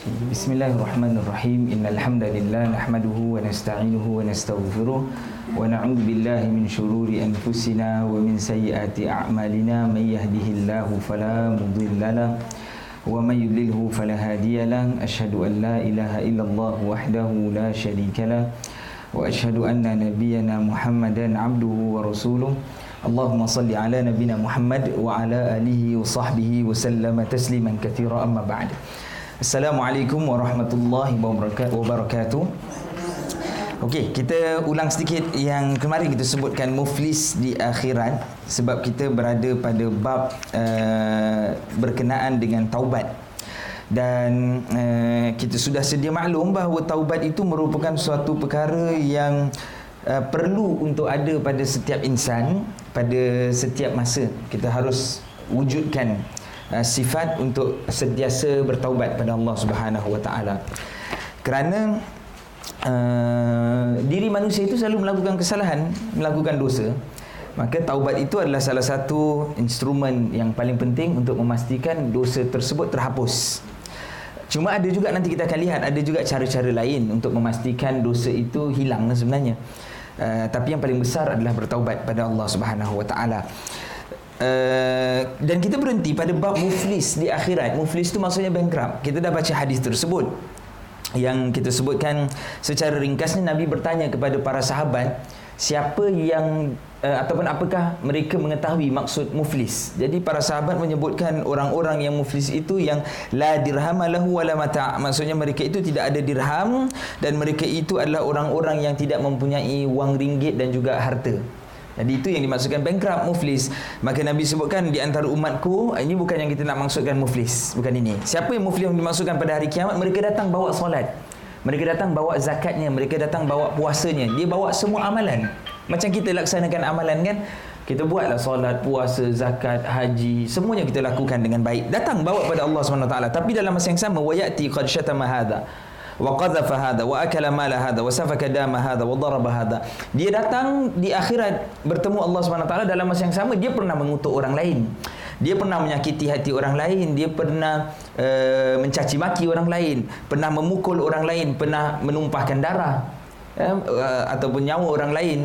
بسم الله الرحمن الرحيم إن الحمد لله نحمده ونستعينه ونستغفره ونعوذ بالله من شرور أنفسنا ومن سيئات أعمالنا من يهده الله فلا مضل له ومن يضلله فلا هادي له أشهد أن لا إله إلا الله وحده لا شريك له وأشهد أن نبينا محمدا عبده ورسوله اللهم صل على نبينا محمد وعلى آله وصحبه وسلم تسليما كثيرا أما بعد Assalamualaikum warahmatullahi wabarakatuh. Okey, kita ulang sedikit yang kemarin kita sebutkan muflis di akhirat sebab kita berada pada bab uh, berkenaan dengan taubat. Dan uh, kita sudah sedia maklum bahawa taubat itu merupakan suatu perkara yang uh, perlu untuk ada pada setiap insan pada setiap masa. Kita harus wujudkan uh, sifat untuk sentiasa bertaubat pada Allah Subhanahu Wa Taala. Kerana uh, diri manusia itu selalu melakukan kesalahan, melakukan dosa. Maka taubat itu adalah salah satu instrumen yang paling penting untuk memastikan dosa tersebut terhapus. Cuma ada juga nanti kita akan lihat ada juga cara-cara lain untuk memastikan dosa itu hilang sebenarnya. Uh, tapi yang paling besar adalah bertaubat pada Allah Subhanahu Wa Taala. Uh, dan kita berhenti pada bab muflis di akhirat. Muflis itu maksudnya bankrupt. Kita dah baca hadis tersebut yang kita sebutkan secara ringkasnya Nabi bertanya kepada para sahabat siapa yang uh, ataupun apakah mereka mengetahui maksud muflis. Jadi para sahabat menyebutkan orang-orang yang muflis itu yang la dirham lahu wala mata. Maksudnya mereka itu tidak ada dirham dan mereka itu adalah orang-orang yang tidak mempunyai wang ringgit dan juga harta. Jadi itu yang dimaksudkan bankrupt muflis. Maka Nabi sebutkan di antara umatku, ini bukan yang kita nak maksudkan muflis, bukan ini. Siapa yang muflis yang dimaksudkan pada hari kiamat? Mereka datang bawa solat. Mereka datang bawa zakatnya, mereka datang bawa puasanya. Dia bawa semua amalan. Macam kita laksanakan amalan kan? Kita buatlah solat, puasa, zakat, haji, semuanya kita lakukan dengan baik. Datang bawa pada Allah SWT. Tapi dalam masa yang sama, wayati qad syatama hadha wa qadhafa hadha wa akala mala hadha wa safaka dama hadha wa daraba hadha. Dia datang di akhirat bertemu Allah SWT dalam masa yang sama dia pernah mengutuk orang lain. Dia pernah menyakiti hati orang lain dia pernah uh, mencaci maki orang lain pernah memukul orang lain pernah menumpahkan darah uh, ataupun nyawa orang lain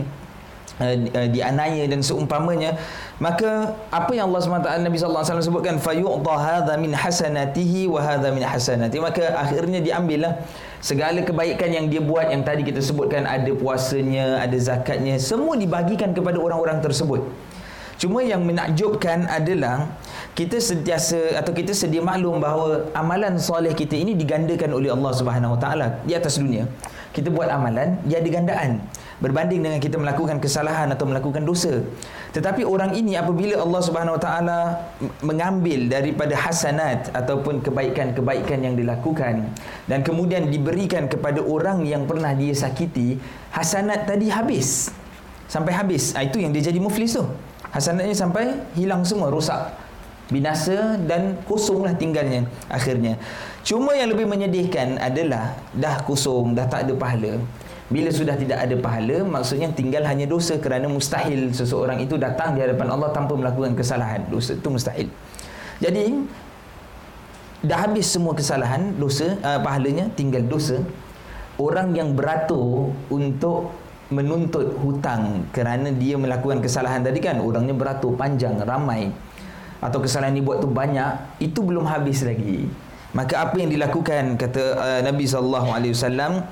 uh, dianiaya dan seumpamanya. Maka apa yang Allah SWT Nabi wasallam sebutkan fayu'ta hadha min hasanatihi wa hadha min hasanati. Maka akhirnya diambillah segala kebaikan yang dia buat yang tadi kita sebutkan ada puasanya ada zakatnya semua dibagikan kepada orang-orang tersebut. Cuma yang menakjubkan adalah kita sentiasa atau kita sedia maklum bahawa amalan soleh kita ini digandakan oleh Allah Subhanahu Wa Taala di atas dunia. Kita buat amalan dia ada gandaan berbanding dengan kita melakukan kesalahan atau melakukan dosa. Tetapi orang ini apabila Allah Subhanahu Wa Taala mengambil daripada hasanat ataupun kebaikan-kebaikan yang dilakukan dan kemudian diberikan kepada orang yang pernah dia sakiti, hasanat tadi habis. Sampai habis. Ah, itu yang dia jadi muflis tu. Hasanatnya sampai hilang semua, rosak. Binasa dan kosonglah tinggalnya akhirnya. Cuma yang lebih menyedihkan adalah dah kosong, dah tak ada pahala. Bila sudah tidak ada pahala, maksudnya tinggal hanya dosa kerana mustahil seseorang itu datang di hadapan Allah tanpa melakukan kesalahan. Dosa itu mustahil. Jadi dah habis semua kesalahan, dosa uh, pahalanya tinggal dosa. Orang yang beratur untuk menuntut hutang kerana dia melakukan kesalahan tadi kan, orangnya beratur panjang, ramai atau kesalahan ini buat tu banyak, itu belum habis lagi. Maka apa yang dilakukan kata uh, Nabi sallallahu alaihi wasallam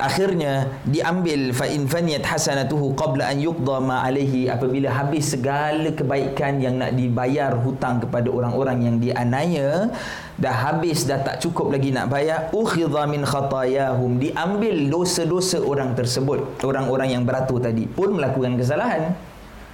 akhirnya diambil fa in faniyat hasanatuhu qabla an yuqda ma alaihi apabila habis segala kebaikan yang nak dibayar hutang kepada orang-orang yang dianiaya dah habis dah tak cukup lagi nak bayar ukhidha min khatayahum. Diambil dosa-dosa orang tersebut orang-orang yang beratur tadi pun melakukan kesalahan.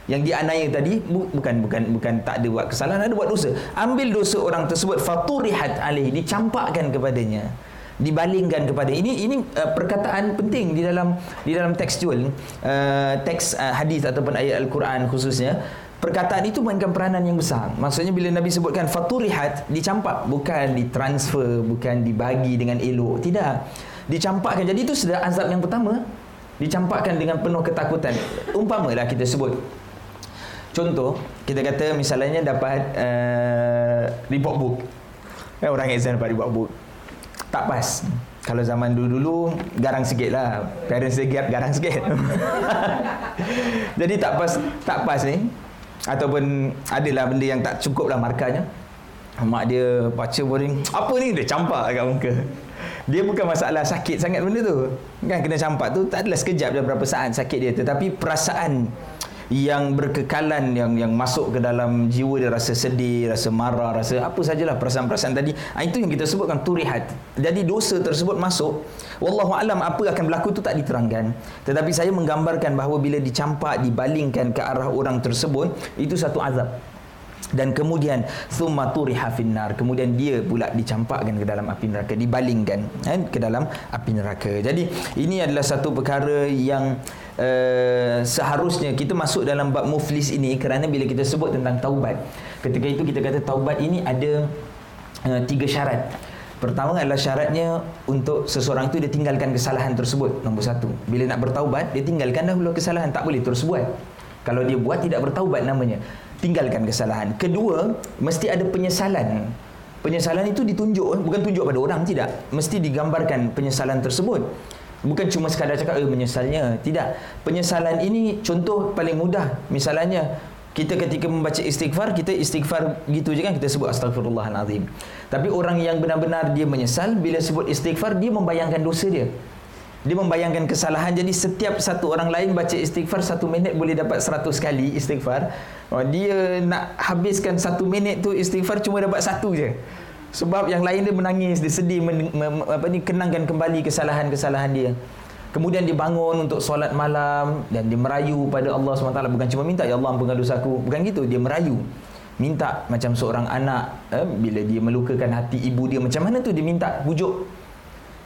Yang dianiaya tadi bu, bukan bukan bukan tak ada buat kesalahan ada buat dosa. Ambil dosa orang tersebut faturihat alaihi dicampakkan kepadanya dibalingkan kepada ini ini uh, perkataan penting di dalam di dalam tekstual uh, teks uh, hadis ataupun ayat al-Quran khususnya. Perkataan itu mainkan peranan yang besar. Maksudnya bila nabi sebutkan faturihat dicampak bukan ditransfer bukan dibagi dengan elok. Tidak. Dicampakkan. Jadi itu sudah azab yang pertama. Dicampakkan dengan penuh ketakutan. Umpamalah kita sebut. Contoh kita kata misalnya dapat uh, report book. Orang exam dapat report book tak pas. Kalau zaman dulu-dulu garang sikit lah. Parents dia garang sikit. Jadi tak pas tak pas ni. Ataupun adalah benda yang tak cukup lah markahnya mak dia baca boring apa ni? Dia campak kat muka. Dia bukan masalah sakit sangat benda tu. Kan kena campak tu tak adalah sekejap dia berapa saat sakit dia. Tetapi perasaan yang berkekalan yang yang masuk ke dalam jiwa dia rasa sedih, rasa marah, rasa apa sajalah perasaan-perasaan tadi. Ah, itu yang kita sebutkan turihat. Jadi dosa tersebut masuk, wallahu alam apa akan berlaku itu tak diterangkan. Tetapi saya menggambarkan bahawa bila dicampak, dibalingkan ke arah orang tersebut, itu satu azab dan kemudian thumma turiha finnar kemudian dia pula dicampakkan ke dalam api neraka dibalingkan kan ke dalam api neraka jadi ini adalah satu perkara yang uh, seharusnya kita masuk dalam bab muflis ini kerana bila kita sebut tentang taubat ketika itu kita kata taubat ini ada uh, tiga syarat Pertama adalah syaratnya untuk seseorang itu dia tinggalkan kesalahan tersebut. Nombor satu. Bila nak bertaubat, dia tinggalkan dahulu kesalahan. Tak boleh terus buat. Kalau dia buat, tidak bertaubat namanya tinggalkan kesalahan. Kedua, mesti ada penyesalan. Penyesalan itu ditunjuk, bukan tunjuk pada orang, tidak. Mesti digambarkan penyesalan tersebut. Bukan cuma sekadar cakap, eh menyesalnya. Tidak. Penyesalan ini contoh paling mudah. Misalnya, kita ketika membaca istighfar, kita istighfar gitu je kan, kita sebut astagfirullahaladzim. Tapi orang yang benar-benar dia menyesal, bila sebut istighfar, dia membayangkan dosa dia dia membayangkan kesalahan jadi setiap satu orang lain baca istighfar satu minit boleh dapat seratus kali istighfar oh, dia nak habiskan satu minit tu istighfar cuma dapat satu je sebab yang lain dia menangis dia sedih men, men, apa ni kenangkan kembali kesalahan-kesalahan dia. Kemudian dia bangun untuk solat malam dan dia merayu pada Allah SWT bukan cuma minta ya Allah ampunkan dosaku bukan gitu dia merayu. Minta macam seorang anak eh, bila dia melukakan hati ibu dia macam mana tu dia minta? Bujuk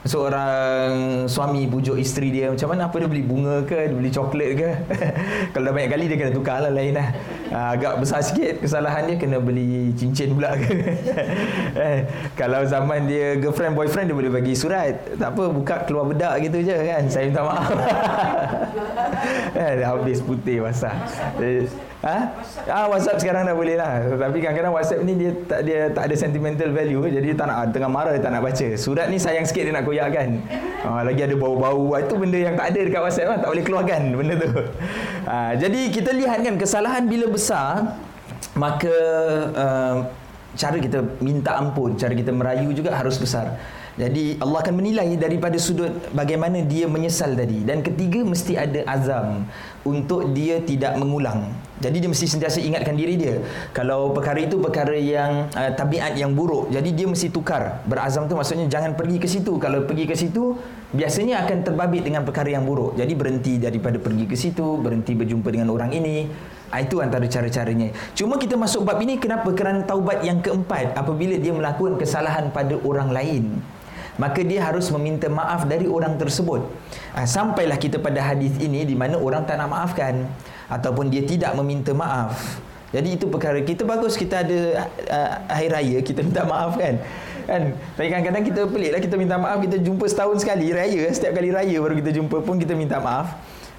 seorang suami pujuk isteri dia macam mana? Apa dia beli bunga ke? Dia beli coklat ke? Kalau dah banyak kali dia kena tukar lah lain lah. Ha, agak besar sikit kesalahan dia kena beli cincin pula ke eh, kalau zaman dia girlfriend boyfriend dia boleh bagi surat. Tak apa buka keluar bedak gitu je kan? Saya minta maaf. Eh, habis putih basah. Eh, Ha? Ah WhatsApp sekarang dah boleh lah. Tapi kadang-kadang WhatsApp ni dia tak dia tak ada sentimental value jadi dia tak nak tengah marah dia tak nak baca. Surat ni sayang sikit dia nak koyakkan. Ha, lagi ada bau-bau. Itu benda yang tak ada dekat WhatsApp lah. tak boleh keluarkan benda tu. Ha, jadi kita lihat kan kesalahan bila besar maka uh, cara kita minta ampun, cara kita merayu juga harus besar. Jadi Allah akan menilai daripada sudut bagaimana dia menyesal tadi dan ketiga mesti ada azam untuk dia tidak mengulang. Jadi dia mesti sentiasa ingatkan diri dia. Kalau perkara itu perkara yang uh, tabiat yang buruk, jadi dia mesti tukar. Berazam tu maksudnya jangan pergi ke situ. Kalau pergi ke situ biasanya akan terbabit dengan perkara yang buruk. Jadi berhenti daripada pergi ke situ, berhenti berjumpa dengan orang ini. Ah, itu antara cara-caranya. Cuma kita masuk bab ini kenapa? Kerana taubat yang keempat apabila dia melakukan kesalahan pada orang lain maka dia harus meminta maaf dari orang tersebut. Ha, sampailah kita pada hadis ini di mana orang tak nak maafkan ataupun dia tidak meminta maaf. Jadi itu perkara kita bagus kita ada uh, akhir raya kita minta maaf kan? Kan? Tapi kadang-kadang kita pelik lah kita minta maaf kita jumpa setahun sekali raya. Setiap kali raya baru kita jumpa pun kita minta maaf.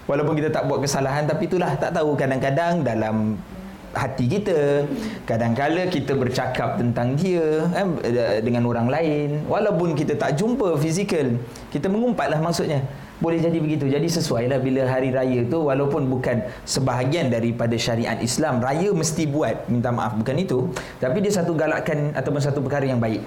Walaupun kita tak buat kesalahan tapi itulah tak tahu kadang-kadang dalam hati kita. Kadang-kala kita bercakap tentang dia eh, dengan orang lain. Walaupun kita tak jumpa fizikal kita mengumpatlah maksudnya. Boleh jadi begitu. Jadi sesuailah bila hari raya tu walaupun bukan sebahagian daripada syariat Islam raya mesti buat. Minta maaf bukan itu. Tapi dia satu galakkan ataupun satu perkara yang baik.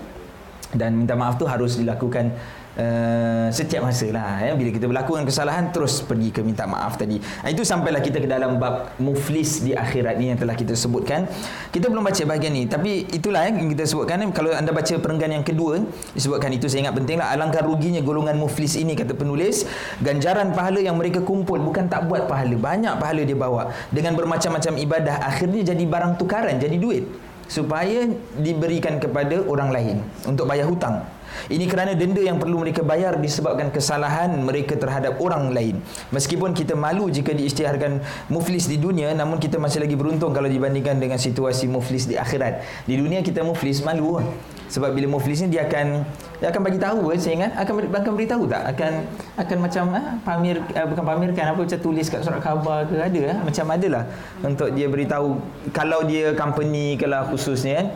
Dan minta maaf tu harus dilakukan uh, setiap masa lah ya. bila kita melakukan kesalahan terus pergi ke minta maaf tadi. Itu sampailah kita ke dalam bab muflis di akhirat ni yang telah kita sebutkan. Kita belum baca bahagian ni tapi itulah yang kita sebutkan kalau anda baca perenggan yang kedua disebutkan itu saya ingat penting lah. Alangkah ruginya golongan muflis ini kata penulis. Ganjaran pahala yang mereka kumpul bukan tak buat pahala banyak pahala dia bawa. Dengan bermacam-macam ibadah akhirnya jadi barang tukaran jadi duit. Supaya diberikan kepada orang lain untuk bayar hutang. Ini kerana denda yang perlu mereka bayar disebabkan kesalahan mereka terhadap orang lain. Meskipun kita malu jika diisytiharkan muflis di dunia, namun kita masih lagi beruntung kalau dibandingkan dengan situasi muflis di akhirat. Di dunia kita muflis malu sebab bila muflis ni dia akan dia akan bagi tahu eh, saya ingat akan akan beritahu tak? Akan akan macam eh, pamir eh, bukan pamirkan apa macam tulis kat surat khabar ke ada eh, macam adalah untuk dia beritahu kalau dia company kalau khususnya eh,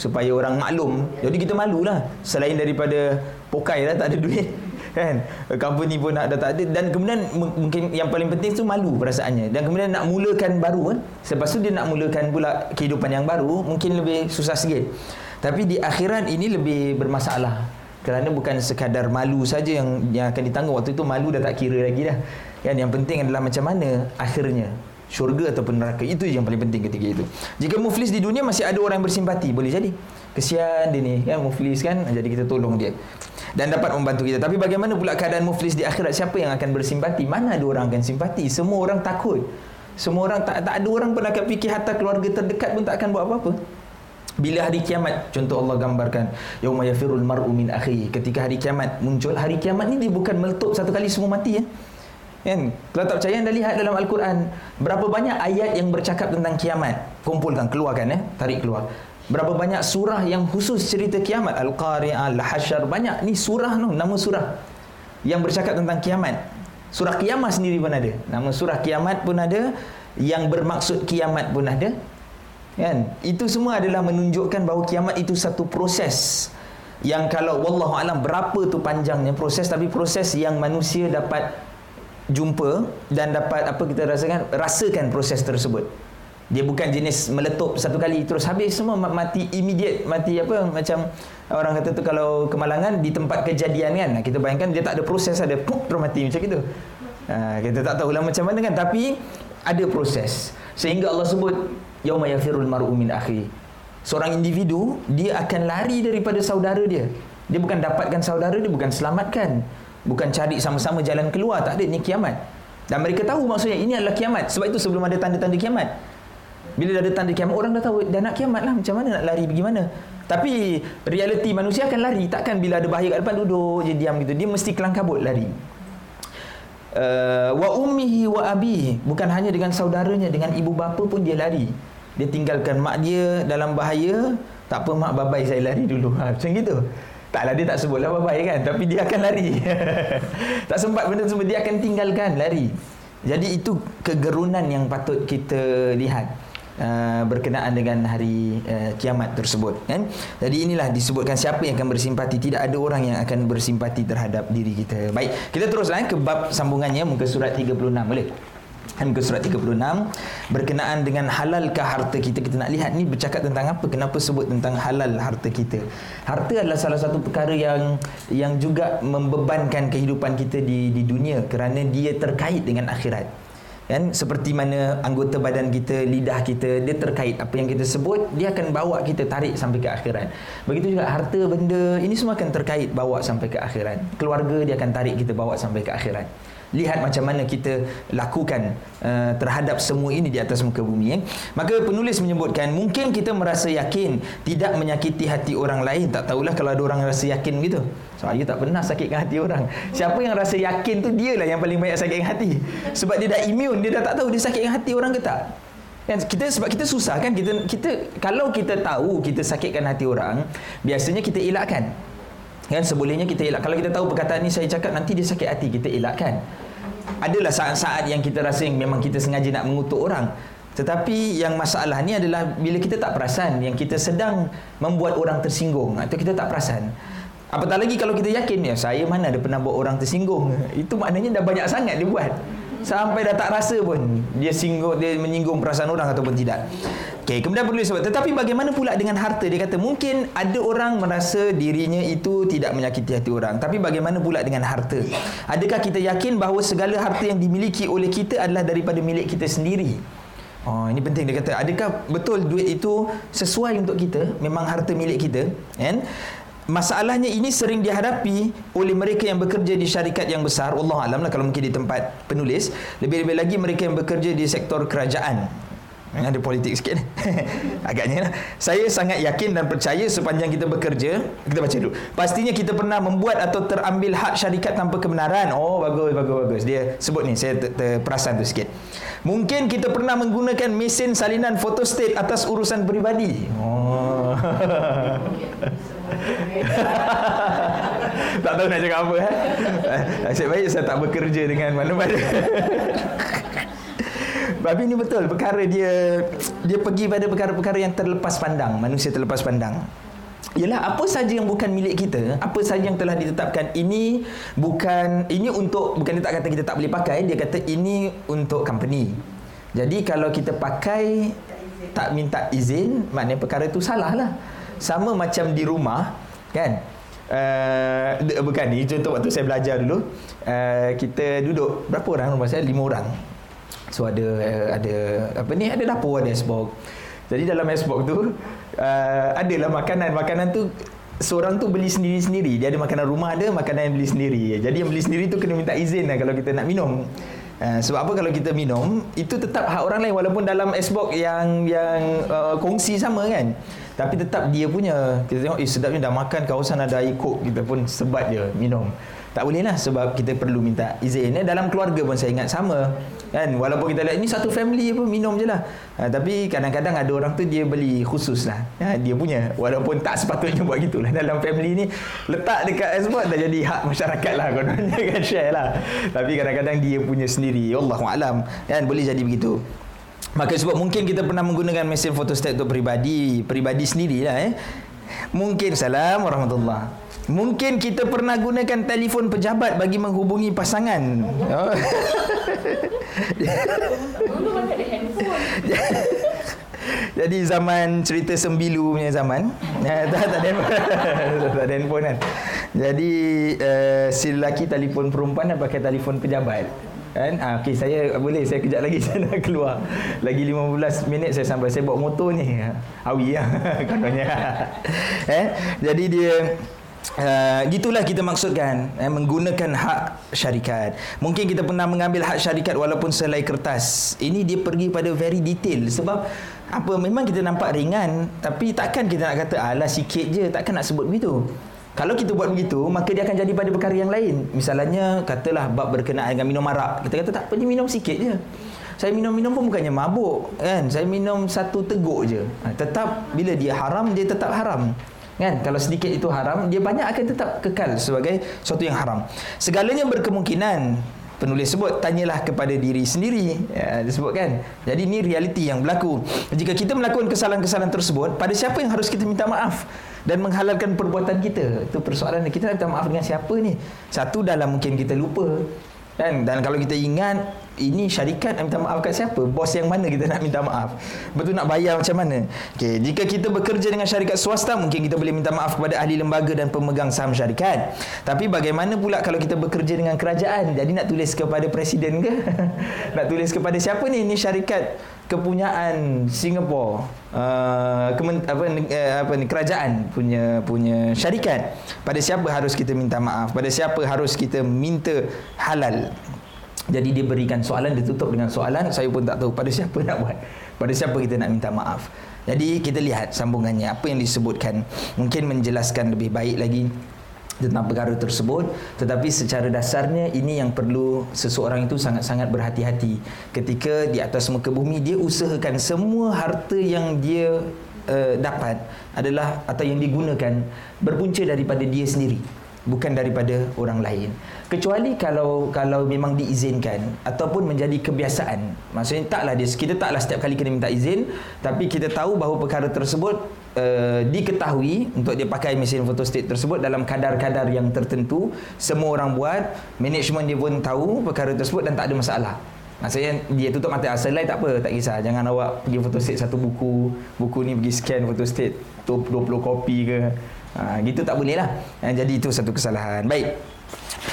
supaya orang maklum. Jadi kita malulah selain daripada pokai lah tak ada duit kan? Company pun nak dah tak ada. Dan kemudian mungkin yang paling penting tu malu perasaannya. Dan kemudian nak mulakan baru kan selepas tu dia nak mulakan pula kehidupan yang baru mungkin lebih susah sikit tapi di akhirat ini lebih bermasalah. Kerana bukan sekadar malu saja yang yang akan ditanggung. Waktu itu malu dah tak kira lagi dah. Kan? Yang penting adalah macam mana akhirnya? Syurga ataupun neraka. Itu yang paling penting ketika itu. Jika muflis di dunia masih ada orang yang bersimpati boleh jadi. Kesian dia ni kan muflis kan? Jadi kita tolong dia. Dan dapat membantu kita. Tapi bagaimana pula keadaan muflis di akhirat? Siapa yang akan bersimpati? Mana ada orang akan simpati? Semua orang takut. Semua orang tak tak ada orang pun akan fikir hatta keluarga terdekat pun tak akan buat apa-apa bila hari kiamat contoh Allah gambarkan yauma yafirul mar'u min akhi ketika hari kiamat muncul hari kiamat ni dia bukan meletup satu kali semua mati ya Kan? Kalau tak percaya anda lihat dalam Al-Quran berapa banyak ayat yang bercakap tentang kiamat. Kumpulkan, keluarkan eh, tarik keluar. Berapa banyak surah yang khusus cerita kiamat. Al-Qari'ah, Al-Hashar, banyak ni surah tu, nama surah yang bercakap tentang kiamat. Surah kiamat sendiri pun ada. Nama surah kiamat pun ada, yang bermaksud kiamat pun ada. Kan? Itu semua adalah menunjukkan bahawa kiamat itu satu proses yang kalau wallahu alam berapa tu panjangnya proses tapi proses yang manusia dapat jumpa dan dapat apa kita rasakan rasakan proses tersebut. Dia bukan jenis meletup satu kali terus habis semua mati immediate mati apa macam orang kata tu kalau kemalangan di tempat kejadian kan. Kita bayangkan dia tak ada proses ada puk terus mati macam itu. Ha, kita tak tahu lah macam mana kan tapi ada proses. Sehingga Allah sebut yauma yafirul mar'u min akhi seorang individu dia akan lari daripada saudara dia dia bukan dapatkan saudara dia bukan selamatkan Bukan cari sama-sama jalan keluar. Tak ada. Ini kiamat. Dan mereka tahu maksudnya ini adalah kiamat. Sebab itu sebelum ada tanda-tanda kiamat. Bila dah ada tanda kiamat, orang dah tahu dah nak kiamat lah. Macam mana nak lari bagaimana. Tapi realiti manusia akan lari. Takkan bila ada bahaya kat depan duduk je diam gitu. Dia mesti kelang kabut lari. Uh, wa ummihi wa abihi bukan hanya dengan saudaranya dengan ibu bapa pun dia lari dia tinggalkan mak dia dalam bahaya. Tak apa mak babai saya lari dulu. Ha, macam gitu. Taklah dia tak sebutlah apa baik kan Tapi dia akan lari. Tak sempat benda semua Dia akan tinggalkan lari. Jadi itu kegerunan yang patut kita lihat Uh, berkenaan dengan hari uh, kiamat tersebut kan? Jadi inilah disebutkan siapa yang akan bersimpati. Tidak ada orang yang akan bersimpati terhadap diri kita. Baik kita teruslah eh, ke bab sambungannya. Muka surat 36 boleh ke surat 36 berkenaan dengan halalkah harta kita? Kita nak lihat ni bercakap tentang apa? Kenapa sebut tentang halal harta kita? Harta adalah salah satu perkara yang yang juga membebankan kehidupan kita di di dunia kerana dia terkait dengan akhirat. Kan? Seperti mana anggota badan kita lidah kita dia terkait. Apa yang kita sebut dia akan bawa kita tarik sampai ke akhirat. Begitu juga harta benda ini semua akan terkait bawa sampai ke akhirat. Keluarga dia akan tarik kita bawa sampai ke akhirat lihat macam mana kita lakukan uh, terhadap semua ini di atas muka bumi eh. maka penulis menyebutkan mungkin kita merasa yakin tidak menyakiti hati orang lain. Tak tahulah kalau ada orang rasa yakin gitu saya tak pernah sakitkan hati orang. Siapa yang rasa yakin tu dia lah yang paling banyak sakitkan hati. Sebab dia dah imun dia dah tak tahu dia sakitkan hati orang ke tak. Kan kita sebab kita susah kan kita kita kalau kita tahu kita sakitkan hati orang biasanya kita elakkan Kan sebolehnya kita elak. Kalau kita tahu perkataan ni saya cakap nanti dia sakit hati, kita elakkan. Adalah saat-saat yang kita rasa yang memang kita sengaja nak mengutuk orang. Tetapi yang masalah ni adalah bila kita tak perasan yang kita sedang membuat orang tersinggung atau kita tak perasan. Apatah lagi kalau kita yakin ya saya mana ada pernah buat orang tersinggung. Itu maknanya dah banyak sangat dia buat sampai dah tak rasa pun dia singgung dia menyinggung perasaan orang ataupun tidak. Okey, kemudian perlu disebut tetapi bagaimana pula dengan harta? Dia kata mungkin ada orang merasa dirinya itu tidak menyakiti hati orang, tapi bagaimana pula dengan harta? Adakah kita yakin bahawa segala harta yang dimiliki oleh kita adalah daripada milik kita sendiri? Oh, ini penting dia kata, adakah betul duit itu sesuai untuk kita? Memang harta milik kita, kan? Masalahnya ini sering dihadapi oleh mereka yang bekerja di syarikat yang besar. Allah alam lah kalau mungkin di tempat penulis. Lebih-lebih lagi mereka yang bekerja di sektor kerajaan. Ada politik sikit Agaknya lah. Saya sangat yakin dan percaya Sepanjang kita bekerja Kita baca dulu. Pastinya kita pernah membuat Atau terambil hak syarikat Tanpa kebenaran. Oh bagus bagus bagus. Dia sebut ni Saya terperasan tu sikit. Mungkin kita pernah menggunakan Mesin salinan fotostat Atas urusan peribadi. Oh tak tahu nak cakap apa eh. Nasib baik saya tak bekerja dengan mana-mana. Babi ni betul perkara dia dia pergi pada perkara-perkara yang terlepas pandang, manusia terlepas pandang. Ialah apa saja yang bukan milik kita, apa saja yang telah ditetapkan ini bukan ini untuk bukan dia tak kata kita tak boleh pakai, dia kata ini untuk company. Jadi kalau kita pakai tak minta izin, maknanya perkara itu salah lah. Sama macam di rumah, kan? Uh, bukan ni contoh waktu saya belajar dulu. Uh, kita duduk berapa orang rumah saya? Lima orang. So ada uh, ada apa ni? Ada dapur ada sbok jadi dalam sbok tu uh, adalah makanan. Makanan tu seorang tu beli sendiri-sendiri. Dia ada makanan rumah ada makanan yang beli sendiri. Jadi yang beli sendiri tu kena minta izin lah kalau kita nak minum. Uh, sebab apa kalau kita minum itu tetap hak orang lain. Walaupun dalam Xbox yang yang uh, kongsi sama kan tapi tetap dia punya kita tengok eh sedapnya dah makan kawasan ada air kok kita pun sebat je minum. Tak boleh lah sebab kita perlu minta izin. Eh, dalam keluarga pun saya ingat sama kan? Walaupun kita lihat ini satu family pun minum je lah. Ha, tapi kadang-kadang ada orang tu dia beli khusus lah ha, dia punya walaupun tak sepatutnya buat gitulah. Dalam family ni letak dekat export dah jadi hak masyarakat lah kononnya kan share lah. Tapi kadang-kadang dia punya sendiri Allahualam kan boleh jadi begitu Maka sebab mungkin kita pernah menggunakan mesin photostat untuk peribadi, peribadi sendirilah eh. Mungkin salam warahmatullahi Mungkin kita pernah gunakan telefon pejabat bagi menghubungi pasangan. Oh. Jadi zaman cerita sembilu punya zaman. Eh, tak, tak ada tak ada handphone kan. Jadi uh, si lelaki telefon perempuan dan pakai telefon pejabat. Kan? Ah, okay, saya boleh saya kejap lagi saya nak keluar. Lagi 15 minit saya sampai saya bawa motor ni. Awi ya kononnya. eh, jadi dia Uh, gitulah kita maksudkan eh, menggunakan hak syarikat. Mungkin kita pernah mengambil hak syarikat walaupun selai kertas. Ini dia pergi pada very detail sebab apa memang kita nampak ringan tapi takkan kita nak kata ala sikit je takkan nak sebut begitu. Kalau kita buat begitu maka dia akan jadi pada perkara yang lain. Misalnya katalah bab berkenaan dengan minum arak. Kita kata tak apa minum sikit je. Saya minum-minum pun bukannya mabuk kan. Saya minum satu teguk je. Ha, tetap bila dia haram dia tetap haram kan kalau sedikit itu haram dia banyak akan tetap kekal sebagai sesuatu yang haram segalanya berkemungkinan penulis sebut tanyalah kepada diri sendiri ya, disebutkan jadi ini realiti yang berlaku. Jika kita melakukan kesalahan-kesalahan tersebut pada siapa yang harus kita minta maaf dan menghalalkan perbuatan kita? Itu persoalan kita minta maaf dengan siapa ni? Satu dalam mungkin kita lupa kan? Dan kalau kita ingat ini syarikat nak minta maaf kat siapa? Bos yang mana kita nak minta maaf? Betul nak bayar macam mana? Okey jika kita bekerja dengan syarikat swasta mungkin kita boleh minta maaf kepada ahli lembaga dan pemegang saham syarikat. Tapi bagaimana pula kalau kita bekerja dengan kerajaan? Jadi nak tulis kepada presiden ke? Nak tulis kepada siapa ni? Ini syarikat kepunyaan Singapura uh, kemen, apa uh, apa ni kerajaan punya punya syarikat. Pada siapa harus kita minta maaf? Pada siapa harus kita minta halal? Jadi dia berikan soalan dia tutup dengan soalan. Saya pun tak tahu pada siapa nak buat. Pada siapa kita nak minta maaf? Jadi kita lihat sambungannya. Apa yang disebutkan? Mungkin menjelaskan lebih baik lagi tentang perkara tersebut. Tetapi secara dasarnya ini yang perlu seseorang itu sangat-sangat berhati-hati. Ketika di atas muka bumi dia usahakan semua harta yang dia uh, dapat adalah atau yang digunakan berpunca daripada dia sendiri bukan daripada orang lain. Kecuali kalau kalau memang diizinkan ataupun menjadi kebiasaan. Maksudnya taklah dia kita taklah setiap kali kena minta izin tapi kita tahu bahawa perkara tersebut uh, diketahui untuk dia pakai mesin photostat tersebut dalam kadar-kadar yang tertentu semua orang buat management dia pun tahu perkara tersebut dan tak ada masalah Maksudnya dia tutup mata asal lain tak apa tak kisah jangan awak pergi photostat satu buku buku ni pergi scan photostat 20 kopi ke Ha, gitu tak boleh lah. Ha, jadi itu satu kesalahan. Baik.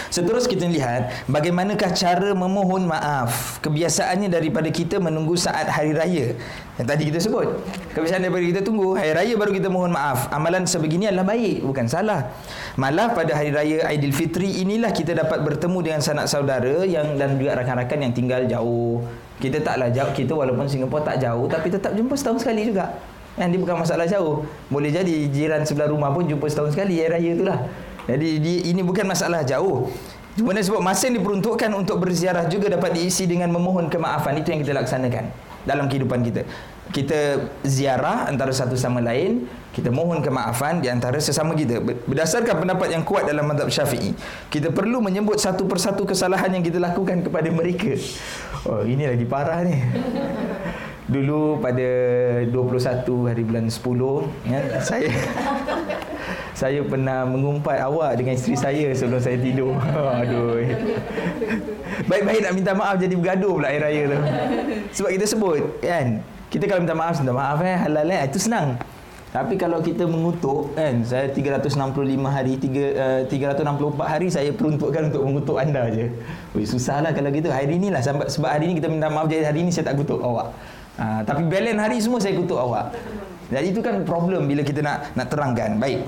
Seterus kita lihat bagaimanakah cara memohon maaf. Kebiasaannya daripada kita menunggu saat hari raya. Yang tadi kita sebut. Kebiasaan daripada kita tunggu hari raya baru kita mohon maaf. Amalan sebegini adalah baik, bukan salah. Malah pada hari raya Aidilfitri inilah kita dapat bertemu dengan sanak saudara yang dan juga rakan-rakan yang tinggal jauh. Kita taklah jauh, kita walaupun Singapura tak jauh tapi tetap jumpa setahun sekali juga. Yang dia bukan masalah jauh. Boleh jadi jiran sebelah rumah pun jumpa setahun sekali hari raya itulah. Jadi dia, ini bukan masalah jauh. Cuma sebab masa yang diperuntukkan untuk berziarah juga dapat diisi dengan memohon kemaafan. Itu yang kita laksanakan dalam kehidupan kita. Kita ziarah antara satu sama lain. kita mohon kemaafan di antara sesama kita berdasarkan pendapat yang kuat dalam mazhab Syafi'i kita perlu menyebut satu persatu kesalahan yang kita lakukan kepada mereka oh ini lagi parah ni dulu pada 21 hari bulan 10 ya, saya saya pernah mengumpat awak dengan isteri saya sebelum saya tidur aduh baik-baik nak minta maaf jadi bergaduh pula air raya tu sebab kita sebut kan kita kalau minta maaf minta maaf eh halal eh itu senang tapi kalau kita mengutuk kan saya 365 hari 3 uh, 364 hari saya peruntukkan untuk mengutuk anda je. Oi susahlah kalau gitu. Hari inilah sebab sebab hari ini kita minta maaf jadi hari ini saya tak kutuk awak. Uh, tapi balance hari semua saya kutuk awak. Jadi itu kan problem bila kita nak nak terangkan. Baik.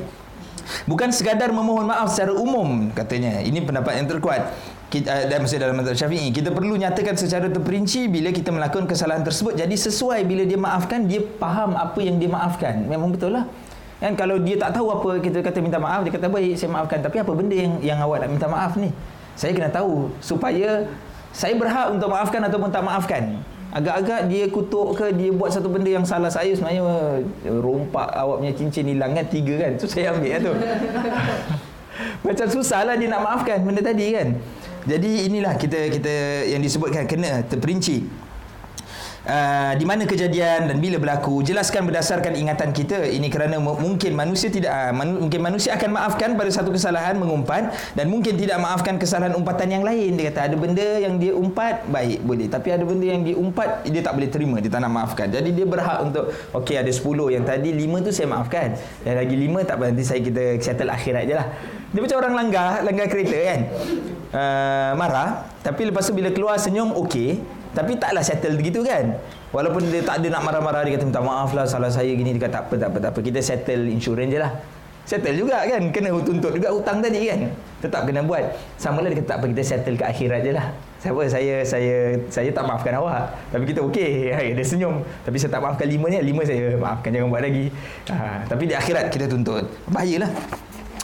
Bukan sekadar memohon maaf secara umum katanya. Ini pendapat yang terkuat. Kita, uh, dan masih dalam mazhab Syafi'i. Kita perlu nyatakan secara terperinci bila kita melakukan kesalahan tersebut. Jadi sesuai bila dia maafkan dia faham apa yang dia maafkan. Memang betul lah. Kan kalau dia tak tahu apa kita kata minta maaf dia kata baik saya maafkan. Tapi apa benda yang yang awak nak minta maaf ni? Saya kena tahu supaya saya berhak untuk maafkan ataupun tak maafkan agak-agak dia kutuk ke dia buat satu benda yang salah saya sebenarnya rompak awak punya cincin hilang kan tiga kan? Tu saya ambil lah tu. Macam susah lah dia nak maafkan benda tadi kan? Jadi inilah kita kita yang disebutkan kena terperinci. Uh, di mana kejadian dan bila berlaku jelaskan berdasarkan ingatan kita. Ini kerana mungkin manusia tidak uh, man- mungkin manusia akan maafkan pada satu kesalahan mengumpat dan mungkin tidak maafkan kesalahan umpatan yang lain. Dia kata ada benda yang dia umpat baik boleh. Tapi ada benda yang diumpat dia tak boleh terima. Dia tak nak maafkan. Jadi dia berhak untuk okey ada 10 yang tadi 5 tu saya maafkan. Dan lagi 5 tak apa nanti saya kita settle akhirat je lah. Dia macam orang langgar langgar kereta kan? Uh, marah. Tapi lepas tu bila keluar senyum okey tapi taklah settle begitu kan? Walaupun dia tak ada nak marah-marah dia kata minta maaf lah salah saya gini. Dia kata tak apa tak apa tak apa. Kita settle insurans je lah. Settle juga kan? Kena tuntut juga hutang tadi kan? Tetap kena buat. Sama lah dia kata tak apa kita settle ke akhirat je lah. Siapa? Saya saya saya tak maafkan awak. Tapi kita okey. Dia senyum. Tapi saya tak maafkan lima ni lima saya maafkan jangan buat lagi. Ha, tapi di akhirat kita tuntut. Bahayalah.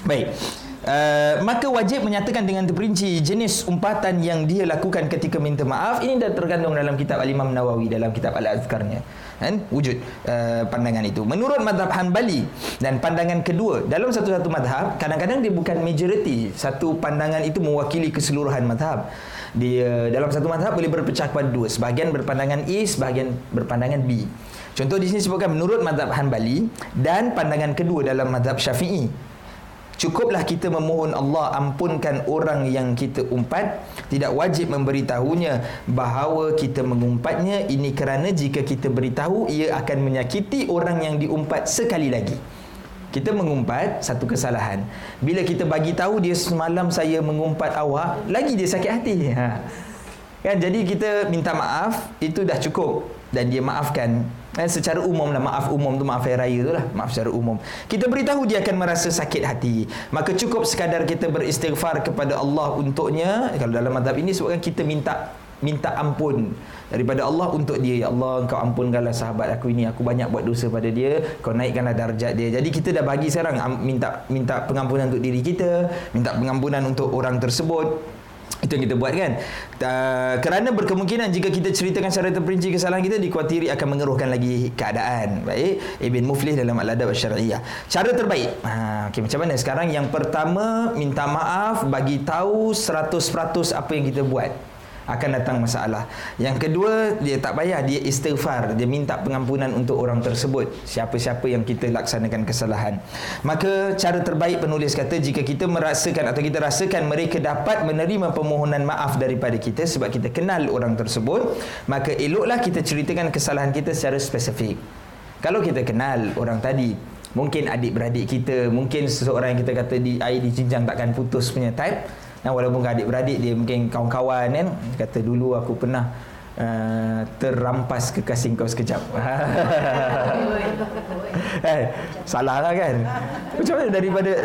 Baik Uh, maka wajib menyatakan dengan terperinci jenis umpatan yang dia lakukan ketika minta maaf. Ini dah tergandung dalam kitab Al-Imam Nawawi dalam kitab Al-Azkarnya. Kan? Wujud uh, pandangan itu. Menurut madhab Hanbali dan pandangan kedua dalam satu-satu madhab kadang-kadang dia bukan majoriti. Satu pandangan itu mewakili keseluruhan madhab. Dia dalam satu madhab boleh berpecah kepada dua. Sebahagian berpandangan A sebahagian berpandangan B. Contoh di sini sebutkan menurut madhab Hanbali dan pandangan kedua dalam madhab Syafi'i Cukuplah kita memohon Allah ampunkan orang yang kita umpat Tidak wajib memberitahunya bahawa kita mengumpatnya Ini kerana jika kita beritahu Ia akan menyakiti orang yang diumpat sekali lagi kita mengumpat satu kesalahan. Bila kita bagi tahu dia semalam saya mengumpat awak, lagi dia sakit hati. Ha. Kan jadi kita minta maaf itu dah cukup dan dia maafkan eh, secara umum lah maaf umum tu maaf raya tu lah. Maaf secara umum. Kita beritahu dia akan merasa sakit hati. Maka cukup sekadar kita beristighfar kepada Allah untuknya. Kalau dalam madhab ini sebabkan kita minta minta ampun daripada Allah untuk dia. Ya Allah engkau ampunkanlah sahabat aku ini. Aku banyak buat dosa pada dia. Kau naikkanlah darjat dia. Jadi kita dah bagi sekarang minta minta pengampunan untuk diri kita minta pengampunan untuk orang tersebut itu yang kita buat kan? Uh, kerana berkemungkinan jika kita ceritakan secara terperinci kesalahan kita dikuatiri akan mengeruhkan lagi keadaan. Baik Ibn Muflih dalam Al-Adab Syariah cara terbaik. Ha, okay, macam mana? Sekarang yang pertama minta maaf bagi tahu 100% apa yang kita buat akan datang masalah. Yang kedua, dia tak payah dia istighfar, dia minta pengampunan untuk orang tersebut, siapa-siapa yang kita laksanakan kesalahan. Maka cara terbaik penulis kata jika kita merasakan atau kita rasakan mereka dapat menerima permohonan maaf daripada kita sebab kita kenal orang tersebut, maka eloklah kita ceritakan kesalahan kita secara spesifik. Kalau kita kenal orang tadi, mungkin adik-beradik kita, mungkin seseorang yang kita kata di air di cincang takkan putus punya type, dan walaupun adik-beradik dia mungkin kawan-kawan kan? Kata dulu aku pernah uh, terrampas kekasih kau sekejap. Eh, salah lah kan? Macam mana daripada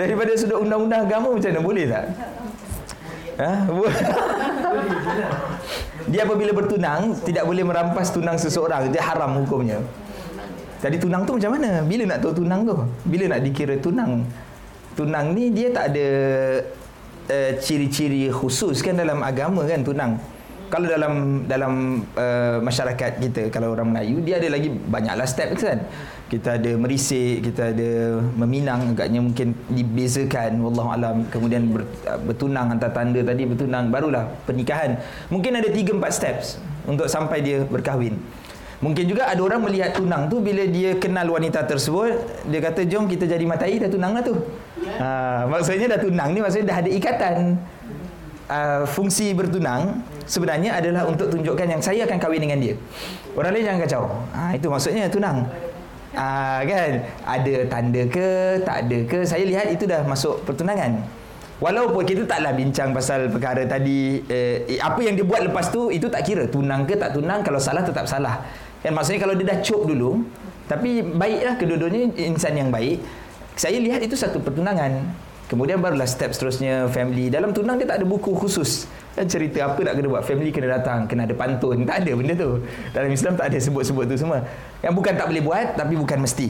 daripada sudut undang-undang agama macam mana? Boleh tak? Ha? dia apabila bertunang tidak boleh merampas tunang seseorang. Dia haram hukumnya Tadi tunang tu macam mana? Bila nak tahu tunang tu? Bila nak dikira tunang? Tunang ni dia tak ada uh, ciri-ciri khusus kan dalam agama kan tunang. kalau dalam dalam uh, masyarakat kita kalau orang Melayu dia ada lagi banyaklah step kan kita ada merisik kita ada meminang agaknya mungkin dibezakan wallahu alam kemudian ber, bertunang antara tanda tadi bertunang barulah pernikahan mungkin ada 3 4 steps untuk sampai dia berkahwin Mungkin juga ada orang melihat tunang tu bila dia kenal wanita tersebut, dia kata jom kita jadi matai dah tunang lah tu. Ha, maksudnya dah tunang ni maksudnya dah ada ikatan. Uh, fungsi bertunang sebenarnya adalah untuk tunjukkan yang saya akan kahwin dengan dia. Orang lain jangan kacau. Ha, itu maksudnya tunang. Ha, kan? Ada tanda ke, tak ada ke? Saya lihat itu dah masuk pertunangan. Walaupun kita taklah bincang pasal perkara tadi eh, apa yang dia buat lepas tu itu tak kira tunang ke tak tunang kalau salah tetap salah. Kan maksudnya kalau dia dah cop dulu tapi baiklah kedua-duanya insan yang baik. Saya lihat itu satu pertunangan. Kemudian barulah step seterusnya family. Dalam tunang dia tak ada buku khusus. Dan cerita apa nak kena buat. Family kena datang. Kena ada pantun. Tak ada benda tu. Dalam Islam tak ada sebut-sebut tu semua. Yang bukan tak boleh buat. Tapi bukan mesti.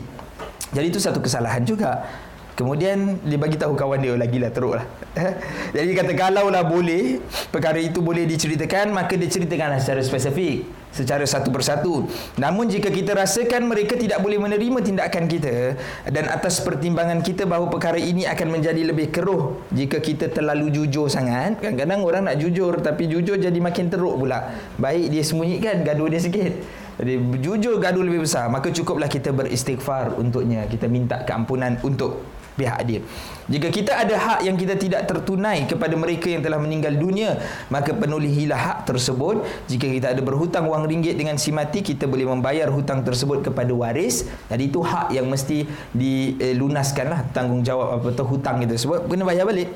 Jadi itu satu kesalahan juga. Kemudian dia bagi tahu kawan dia lagi lah teruk lah. Jadi dia kata kalau lah boleh perkara itu boleh diceritakan maka diceritakanlah secara spesifik secara satu persatu. Namun jika kita rasakan mereka tidak boleh menerima tindakan kita dan atas pertimbangan kita bahawa perkara ini akan menjadi lebih keruh jika kita terlalu jujur sangat. Kadang-kadang orang nak jujur tapi jujur jadi makin teruk pula. Baik dia sembunyikan gaduh dia sikit. Jadi jujur gaduh lebih besar maka cukuplah kita beristighfar untuknya. Kita minta keampunan untuk pihak dia. Jika kita ada hak yang kita tidak tertunai kepada mereka yang telah meninggal dunia, maka penulihilah hak tersebut. Jika kita ada berhutang wang ringgit dengan si mati, kita boleh membayar hutang tersebut kepada waris. Jadi itu hak yang mesti dilunaskanlah tanggungjawab apa tu hutang itu tersebut kena bayar balik.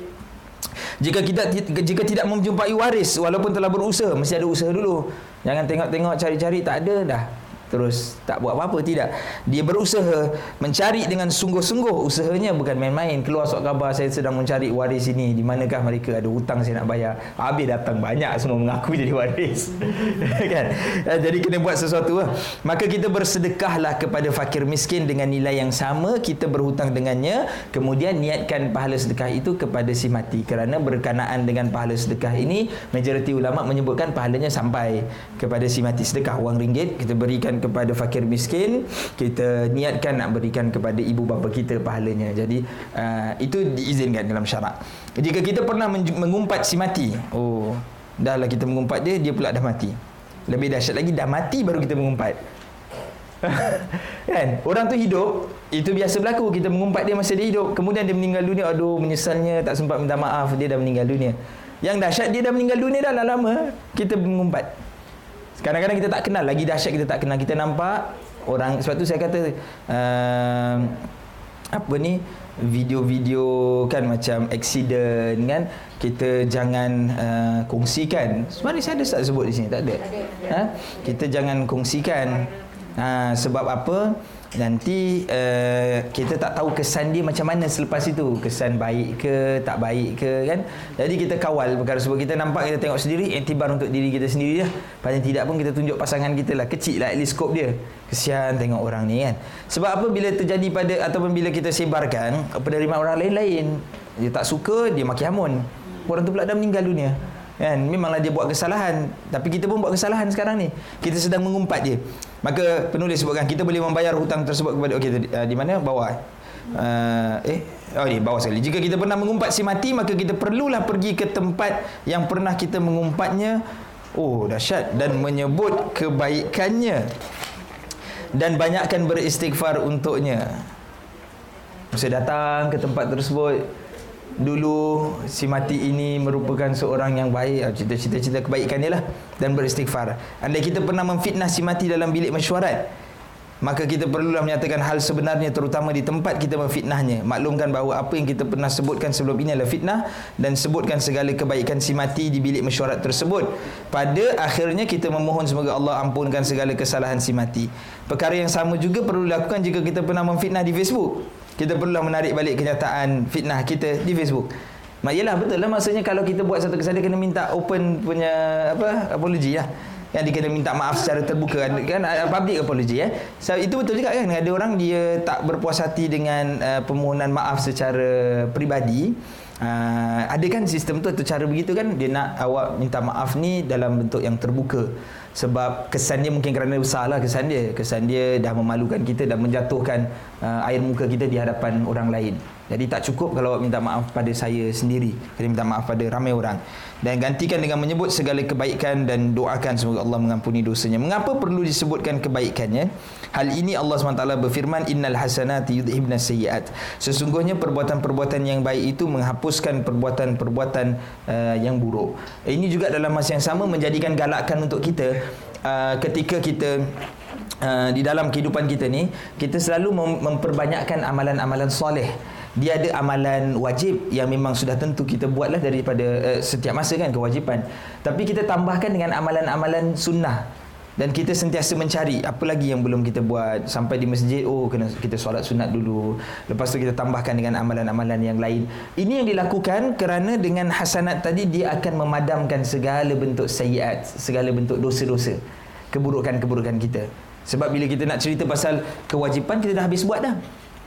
Jika kita jika tidak menjumpai waris walaupun telah berusaha, mesti ada usaha dulu. Jangan tengok-tengok cari-cari tak ada dah terus tak buat apa-apa tidak. Dia berusaha mencari dengan sungguh-sungguh. Usahanya bukan main-main. Keluar surat khabar saya sedang mencari waris ini. Di manakah mereka? Ada hutang saya nak bayar. Habis datang banyak semua mengaku jadi waris. Kan? Eh, jadi kena buat sesuatu lah. maka kita bersedekahlah kepada fakir miskin dengan nilai yang sama. Kita berhutang dengannya. Kemudian niatkan pahala sedekah itu kepada si mati. Kerana berkenaan dengan pahala sedekah ini majoriti ulama menyebutkan pahalanya sampai kepada si mati. Sedekah wang ringgit kita berikan kepada fakir miskin kita niatkan nak berikan kepada ibu bapa kita pahalanya. Jadi uh, itu diizinkan dalam syarak. Jika kita pernah mengumpat si mati oh dah lah kita mengumpat dia dia pula dah mati. Lebih dahsyat lagi dah mati baru kita mengumpat. Kan? Orang tu hidup itu biasa berlaku. Kita mengumpat dia masa dia hidup. Kemudian dia meninggal dunia. Aduh menyesalnya tak sempat minta maaf dia dah meninggal dunia. Yang dahsyat dia dah meninggal dunia dah lama kita mengumpat Kadang-kadang kita tak kenal. Lagi dahsyat kita tak kenal. Kita nampak orang sebab tu saya kata uh, apa ni video-video kan macam accident kan kita jangan uh, kongsikan. Sebenarnya saya ada tak sebut di sini tak ada. Ha? kita jangan kongsikan. Ha, sebab apa nanti uh, kita tak tahu kesan dia macam mana selepas itu. Kesan baik ke tak baik ke kan? Jadi kita kawal. Perkara sebab kita nampak kita tengok sendiri iktibar untuk diri kita sendiri lah. Paling tidak pun kita tunjuk pasangan kita lah. Kecil lah at least scope dia. Kesian tengok orang ni kan? Sebab apa? Bila terjadi pada ataupun bila kita sebarkan penerimaan orang lain-lain dia tak suka dia maki hamun orang tu pula dah meninggal dunia kan? Memanglah dia buat kesalahan. Tapi kita pun buat kesalahan sekarang ni. Kita sedang mengumpat dia maka penulis sebutkan kita boleh membayar hutang tersebut kepada okey uh, di mana? Bawah uh, eh oh ni bawah sekali. Jika kita pernah mengumpat si mati maka kita perlulah pergi ke tempat yang pernah kita mengumpatnya. Oh dahsyat. Dan menyebut kebaikannya. Dan banyakkan beristighfar untuknya. Mesti datang ke tempat tersebut dulu si mati ini merupakan seorang yang baik. Ah, cita-cita kebaikan dia lah. Dan beristighfar. Andai kita pernah memfitnah si mati dalam bilik mesyuarat maka kita perlulah menyatakan hal sebenarnya terutama di tempat kita memfitnahnya. Maklumkan bahawa apa yang kita pernah sebutkan sebelum ini adalah fitnah dan sebutkan segala kebaikan si mati di bilik mesyuarat tersebut. Pada akhirnya kita memohon semoga Allah ampunkan segala kesalahan si mati. Perkara yang sama juga perlu dilakukan jika kita pernah memfitnah di Facebook kita perlu menarik balik kenyataan fitnah kita di Facebook. Mak yalah betul lah maksudnya kalau kita buat satu kesalahan kena minta open punya apa apology lah. Kan dia kena minta maaf secara terbuka kan public apology eh. So, itu betul juga kan ada orang dia tak berpuas hati dengan uh, permohonan maaf secara peribadi Uh, ada kan sistem tu atau cara begitu kan dia nak awak minta maaf ni dalam bentuk yang terbuka sebab kesan dia mungkin kerana besar lah kesan dia. Kesan dia dah memalukan kita dan menjatuhkan uh, air muka kita di hadapan orang lain jadi tak cukup kalau awak minta maaf pada saya sendiri. Kena minta maaf pada ramai orang. Dan gantikan dengan menyebut segala kebaikan dan doakan semoga Allah mengampuni dosanya. Mengapa perlu disebutkan kebaikannya? Hal ini Allah SWT berfirman innal hasanati yudhibna sayyiat. Sesungguhnya perbuatan-perbuatan yang baik itu menghapuskan perbuatan-perbuatan uh, yang buruk. Ini juga dalam masa yang sama menjadikan galakan untuk kita uh, ketika kita uh, di dalam kehidupan kita ni kita selalu mem- memperbanyakkan amalan-amalan soleh dia ada amalan wajib yang memang sudah tentu kita buatlah daripada uh, setiap masa kan kewajipan. Tapi kita tambahkan dengan amalan-amalan sunnah. Dan kita sentiasa mencari apa lagi yang belum kita buat. Sampai di masjid oh kena kita solat sunat dulu. Lepas tu kita tambahkan dengan amalan-amalan yang lain. Ini yang dilakukan kerana dengan hasanat tadi dia akan memadamkan segala bentuk sayiat segala bentuk dosa-dosa keburukan-keburukan kita. Sebab bila kita nak cerita pasal kewajipan kita dah habis buat dah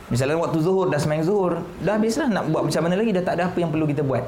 Misalnya waktu zuhur dah semayang zuhur, dah habislah nak buat macam mana lagi dah tak ada apa yang perlu kita buat.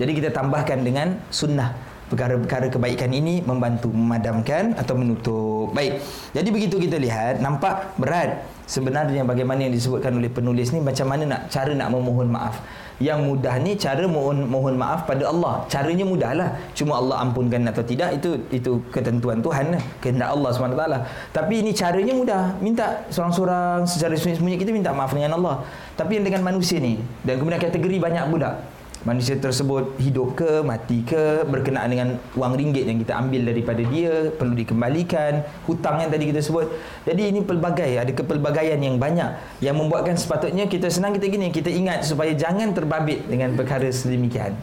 Jadi kita tambahkan dengan sunnah perkara-perkara kebaikan ini membantu memadamkan atau menutup. Baik. Jadi begitu kita lihat nampak berat sebenarnya bagaimana yang disebutkan oleh penulis ni macam mana nak cara nak memohon maaf yang mudah ni cara mohon mohon maaf pada Allah. Caranya mudahlah. Cuma Allah ampunkan atau tidak itu itu ketentuan Tuhan. Lah. kehendak Allah SWT tapi ini caranya mudah. Minta seorang-seorang secara sembunyi-sembunyi kita minta maaf dengan Allah. Tapi yang dengan manusia ni dan kemudian kategori banyak pula manusia tersebut hidup ke mati ke berkenaan dengan wang ringgit yang kita ambil daripada dia perlu dikembalikan hutang yang tadi kita sebut. Jadi ini pelbagai ada kepelbagaian yang banyak yang membuatkan sepatutnya kita senang kita gini kita ingat supaya jangan terbabit dengan perkara sedemikian.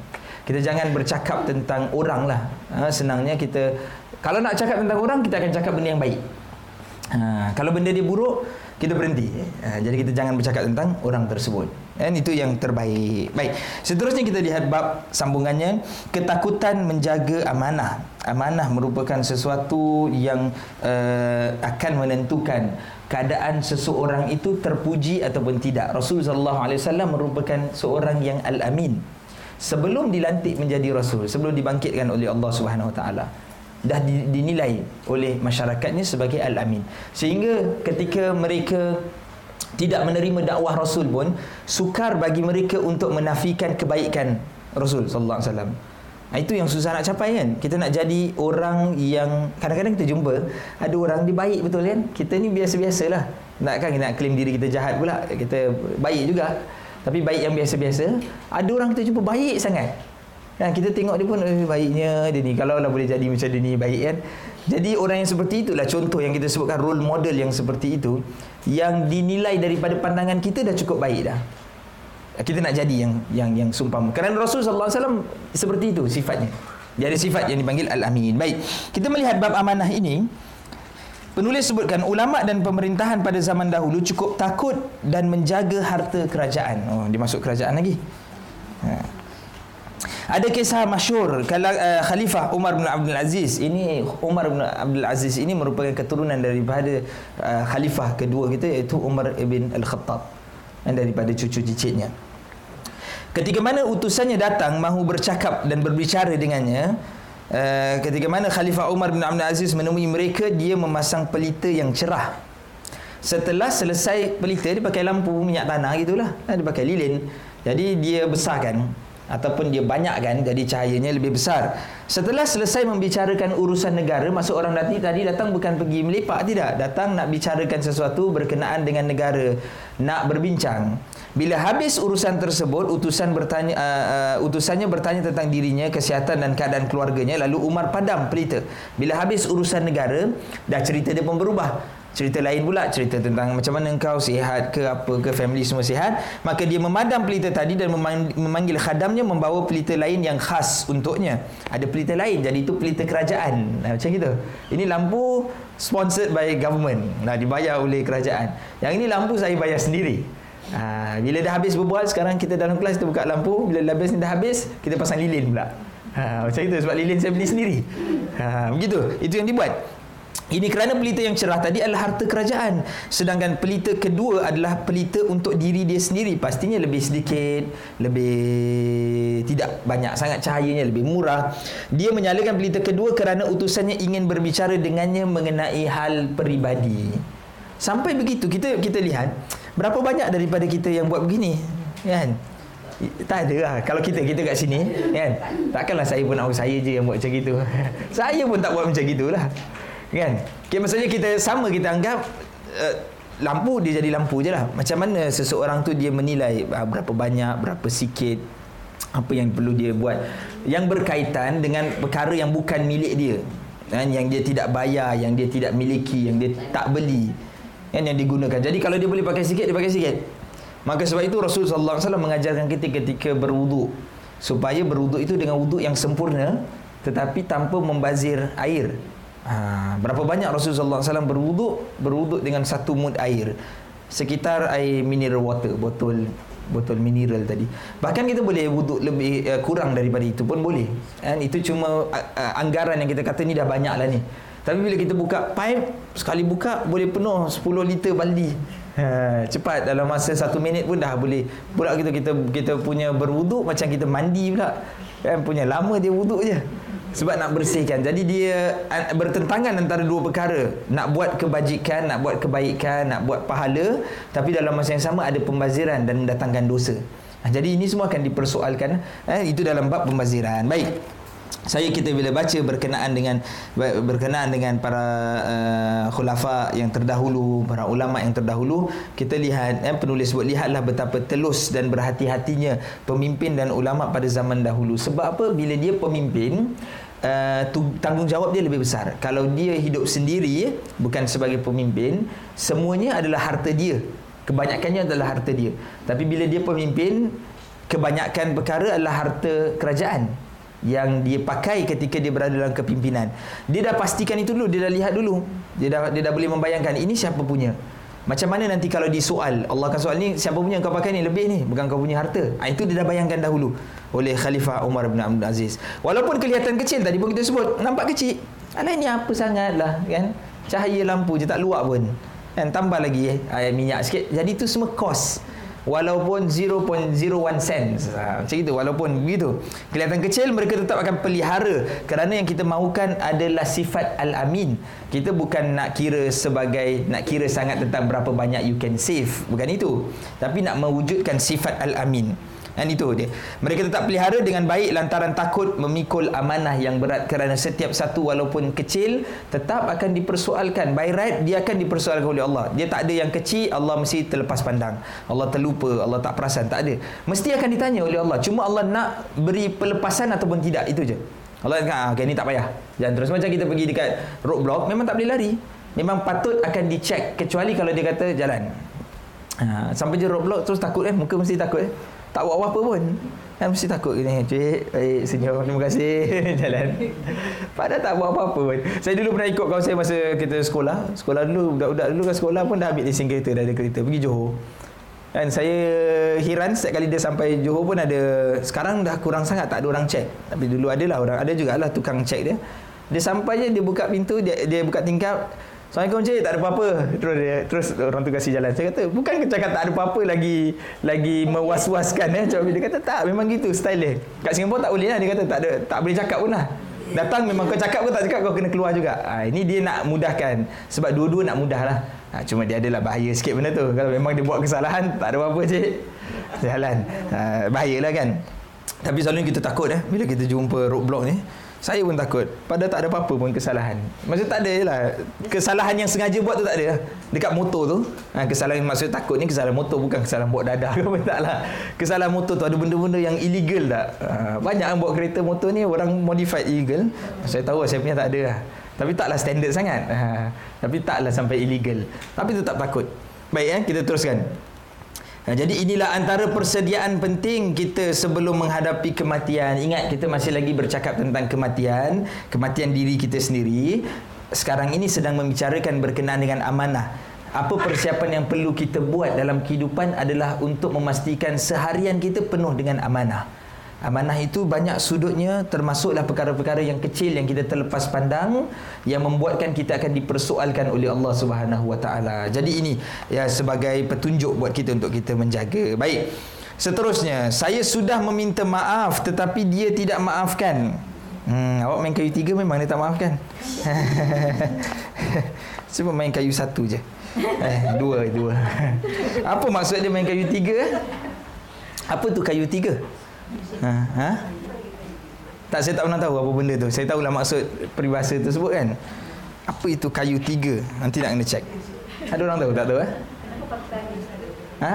Kita jangan bercakap tentang orang lah. Ha, senangnya kita kalau nak cakap tentang orang kita akan cakap benda yang baik. Ha, kalau benda dia buruk kita berhenti. Ha, jadi kita jangan bercakap tentang orang tersebut. Dan itu yang terbaik. Baik. Seterusnya kita lihat bab sambungannya ketakutan menjaga amanah. Amanah merupakan sesuatu yang uh, akan menentukan keadaan seseorang itu terpuji ataupun tidak. Rasulullah SAW merupakan seorang yang al-amin. Sebelum dilantik menjadi rasul, sebelum dibangkitkan oleh Allah Subhanahu Wa Taala dah dinilai oleh masyarakatnya sebagai al-amin. Sehingga ketika mereka tidak menerima dakwah rasul pun sukar bagi mereka untuk menafikan kebaikan rasul sallallahu alaihi wasallam. Nah, itu yang susah nak capai kan? Kita nak jadi orang yang Kadang-kadang kita jumpa Ada orang dia baik betul kan? Kita ni biasa-biasalah Nakkan kita nak claim diri kita jahat pula? Kita baik juga. Tapi baik yang biasa-biasa Ada orang kita jumpa baik sangat dan kita tengok dia pun eh, baiknya dia ni. Kalau lah boleh jadi macam dia ni baik kan. Jadi orang yang seperti itulah contoh yang kita sebutkan role model yang seperti itu yang dinilai daripada pandangan kita dah cukup baik dah. Kita nak jadi yang yang yang sumpah. Kerana Rasulullah SAW seperti itu sifatnya. Dia ada sifat yang dipanggil Al-Amin. Baik. Kita melihat bab amanah ini. Penulis sebutkan ulama dan pemerintahan pada zaman dahulu cukup takut dan menjaga harta kerajaan. Oh, dia masuk kerajaan lagi. Ha. Ada kisah masyur kalau uh, Khalifah Umar bin Abdul Aziz ini Umar bin Abdul Aziz ini merupakan keturunan daripada uh, khalifah kedua kita iaitu Umar bin Al-Khattab dan daripada cucu cicitnya. Ketika mana utusannya datang mahu bercakap dan berbicara dengannya uh, ketika mana Khalifah Umar bin Abdul Aziz menemui mereka dia memasang pelita yang cerah. Setelah selesai pelita dia pakai lampu minyak tanah gitulah. Dia pakai lilin. Jadi dia besarkan ataupun dia banyak kan jadi cahayanya lebih besar. Setelah selesai membicarakan urusan negara masuk orang nanti tadi datang bukan pergi melepak tidak. Datang nak bicarakan sesuatu berkenaan dengan negara nak berbincang. Bila habis urusan tersebut utusan bertanya uh, uh, utusannya bertanya tentang dirinya kesihatan dan keadaan keluarganya lalu Umar padam pelita. Bila habis urusan negara dah cerita dia pun berubah cerita lain pula cerita tentang macam mana engkau sihat ke apa ke family semua sihat maka dia memadam pelita tadi dan memanggil khadamnya membawa pelita lain yang khas untuknya. Ada pelita lain jadi itu pelita kerajaan. Nah, macam gitu. Ini lampu sponsored by government. Nah dibayar oleh kerajaan. Yang ini lampu saya bayar sendiri. Ha, bila dah habis berbual sekarang kita dalam kelas kita buka lampu. Bila dah habis ni dah habis kita pasang lilin pula. Ha, macam itu sebab lilin saya beli sendiri. Ha, begitu. Itu yang dibuat. Ini kerana pelita yang cerah tadi adalah harta kerajaan. Sedangkan pelita kedua adalah pelita untuk diri dia sendiri. Pastinya lebih sedikit, lebih tidak banyak sangat cahayanya, lebih murah. Dia menyalakan pelita kedua kerana utusannya ingin berbicara dengannya mengenai hal peribadi. Sampai begitu kita kita lihat berapa banyak daripada kita yang buat begini, kan? Tak ada lah Kalau kita Kita kat sini kan Takkanlah saya pun nak Saya je yang buat macam gitu Saya pun tak buat macam gitulah kan? Okay, maksudnya kita sama kita anggap uh, lampu dia jadi lampu je lah. Macam mana seseorang tu dia menilai uh, berapa banyak berapa sikit apa yang perlu dia buat yang berkaitan dengan perkara yang bukan milik dia. Kan? Yang dia tidak bayar yang dia tidak miliki yang dia tak beli. Kan? Yang digunakan. Jadi kalau dia boleh pakai sikit dia pakai sikit. Maka sebab itu Rasulullah SAW mengajarkan kita ketika berwuduk. Supaya berwuduk itu dengan wuduk yang sempurna tetapi tanpa membazir air Ha, berapa banyak Rasulullah SAW berwuduk berwuduk dengan satu mud air. Sekitar air mineral water botol botol mineral tadi. Bahkan kita boleh wuduk lebih uh, kurang daripada itu pun boleh. Kan itu cuma uh, uh, anggaran yang kita kata ni dah banyak lah ni. Tapi bila kita buka pipe sekali buka boleh penuh 10 liter baldi. Ha, cepat. Dalam masa satu minit pun dah boleh. Pula kita kita kita punya berwuduk macam kita mandi pula. Kan punya lama dia wuduk je sebab nak bersihkan. Jadi dia bertentangan antara dua perkara. Nak buat kebajikan nak buat kebaikan nak buat pahala tapi dalam masa yang sama ada pembaziran dan mendatangkan dosa. Jadi ini semua akan dipersoalkan eh, itu dalam bab pembaziran. Baik. Saya kita bila baca berkenaan dengan berkenaan dengan para uh, khulafa yang terdahulu para ulama yang terdahulu kita lihat eh, penulis buat lihatlah betapa telus dan berhati-hatinya pemimpin dan ulama pada zaman dahulu. Sebab apa? Bila dia pemimpin Uh, tanggungjawab dia lebih besar kalau dia hidup sendiri bukan sebagai pemimpin semuanya adalah harta dia kebanyakannya adalah harta dia tapi bila dia pemimpin kebanyakan perkara adalah harta kerajaan yang dia pakai ketika dia berada dalam kepimpinan. Dia dah pastikan itu dulu, dia dah lihat dulu. Dia dah dia dah boleh membayangkan ini siapa punya. Macam mana nanti kalau disoal, Allah akan soal ni siapa punya kau pakai ni lebih ni, bukan kau punya harta. Ha, itu dia dah bayangkan dahulu oleh Khalifah Umar bin Abdul Aziz. Walaupun kelihatan kecil tadi pun kita sebut, nampak kecil. Alah ni apa sangatlah kan? Cahaya lampu je tak luak pun. Kan tambah lagi eh, minyak sikit. Jadi itu semua kos walaupun 0.01 cents. Ha, macam itu walaupun begitu kelihatan kecil mereka tetap akan pelihara. Kerana yang kita mahukan adalah sifat al-amin. Kita bukan nak kira sebagai nak kira sangat tentang berapa banyak you can save. Bukan itu. Tapi nak mewujudkan sifat al-amin dan itu dia. Mereka tetap pelihara dengan baik lantaran takut memikul amanah yang berat kerana setiap satu walaupun kecil tetap akan dipersoalkan. By right dia akan dipersoalkan oleh Allah. Dia tak ada yang kecil, Allah mesti terlepas pandang. Allah terlupa, Allah tak perasan, tak ada. Mesti akan ditanya oleh Allah. Cuma Allah nak beri pelepasan ataupun tidak, itu je. Allah kata, ah, okay, ni tak payah. Jangan terus macam kita pergi dekat roadblock, memang tak boleh lari. Memang patut akan dicek kecuali kalau dia kata jalan. Ha, sampai je roadblock terus takut eh, muka mesti takut eh tak buat apa-apa pun. Kan mesti takut gini cik baik senyum terima kasih. Jalan. Padahal tak buat apa-apa pun. Saya dulu pernah ikut kawan saya masa kita sekolah. Sekolah dulu budak-budak dulu kan sekolah pun dah ambil lesen kereta dah ada kereta pergi Johor. Dan saya heran setiap kali dia sampai Johor pun ada sekarang dah kurang sangat tak ada orang cek tapi dulu adalah orang ada jugalah tukang cek dia. Dia sampai je dia buka pintu dia, dia buka tingkap Assalamualaikum cik, tak ada apa-apa. Terus dia, terus orang tu kasih jalan. Saya kata, bukan cakap tak ada apa-apa lagi lagi mewas-waskan eh. Cakap dia kata tak, memang gitu style dia. Kat Singapura tak boleh lah dia kata tak ada tak boleh cakap pun lah. Datang memang kau cakap ke tak cakap kau kena keluar juga. Ha, ini dia nak mudahkan sebab dua-dua nak mudah lah. Ha, cuma dia adalah bahaya sikit benda tu. Kalau memang dia buat kesalahan, tak ada apa-apa cik. Jalan. Ha, bahayalah kan. Tapi selalu kita takut eh bila kita jumpa roadblock ni. Saya pun takut. Padahal tak ada apa-apa pun kesalahan. Maksud tak ada lah. Kesalahan yang sengaja buat tu tak ada Dekat motor tu ha, Kesalahan maksud takut ni Kesalahan motor bukan kesalahan buat dadah. Ke apa tak lah. Kesalahan motor tu ada benda-benda yang illegal tak? Ha, Banyak yang buat kereta motor ni Orang modified illegal. Saya tahu saya punya tak ada lah. Tapi taklah standard sangat. Ha, Tapi taklah sampai illegal. Tapi tetap takut. Baik eh kita teruskan Nah, jadi inilah antara persediaan penting kita sebelum menghadapi kematian. Ingat kita masih lagi bercakap tentang kematian, kematian diri kita sendiri. Sekarang ini sedang membicarakan berkenaan dengan amanah. Apa persiapan yang perlu kita buat dalam kehidupan adalah untuk memastikan seharian kita penuh dengan amanah. Amanah itu banyak sudutnya termasuklah perkara-perkara yang kecil yang kita terlepas pandang yang membuatkan kita akan dipersoalkan oleh Allah Subhanahu Wa Taala. Jadi ini ya sebagai petunjuk buat kita untuk kita menjaga. Baik. Seterusnya, saya sudah meminta maaf tetapi dia tidak maafkan. Hmm, awak main kayu tiga memang dia tak maafkan. Cuma main kayu satu je. Eh, dua, dua. Apa maksud dia main kayu tiga? Apa tu kayu tiga? Ha? ha? Tak, saya tak pernah tahu apa benda tu. Saya tahulah maksud peribahasa tersebut kan. Apa itu kayu tiga? Nanti nak kena check. Ada orang tahu? Tak tahu eh? Ha?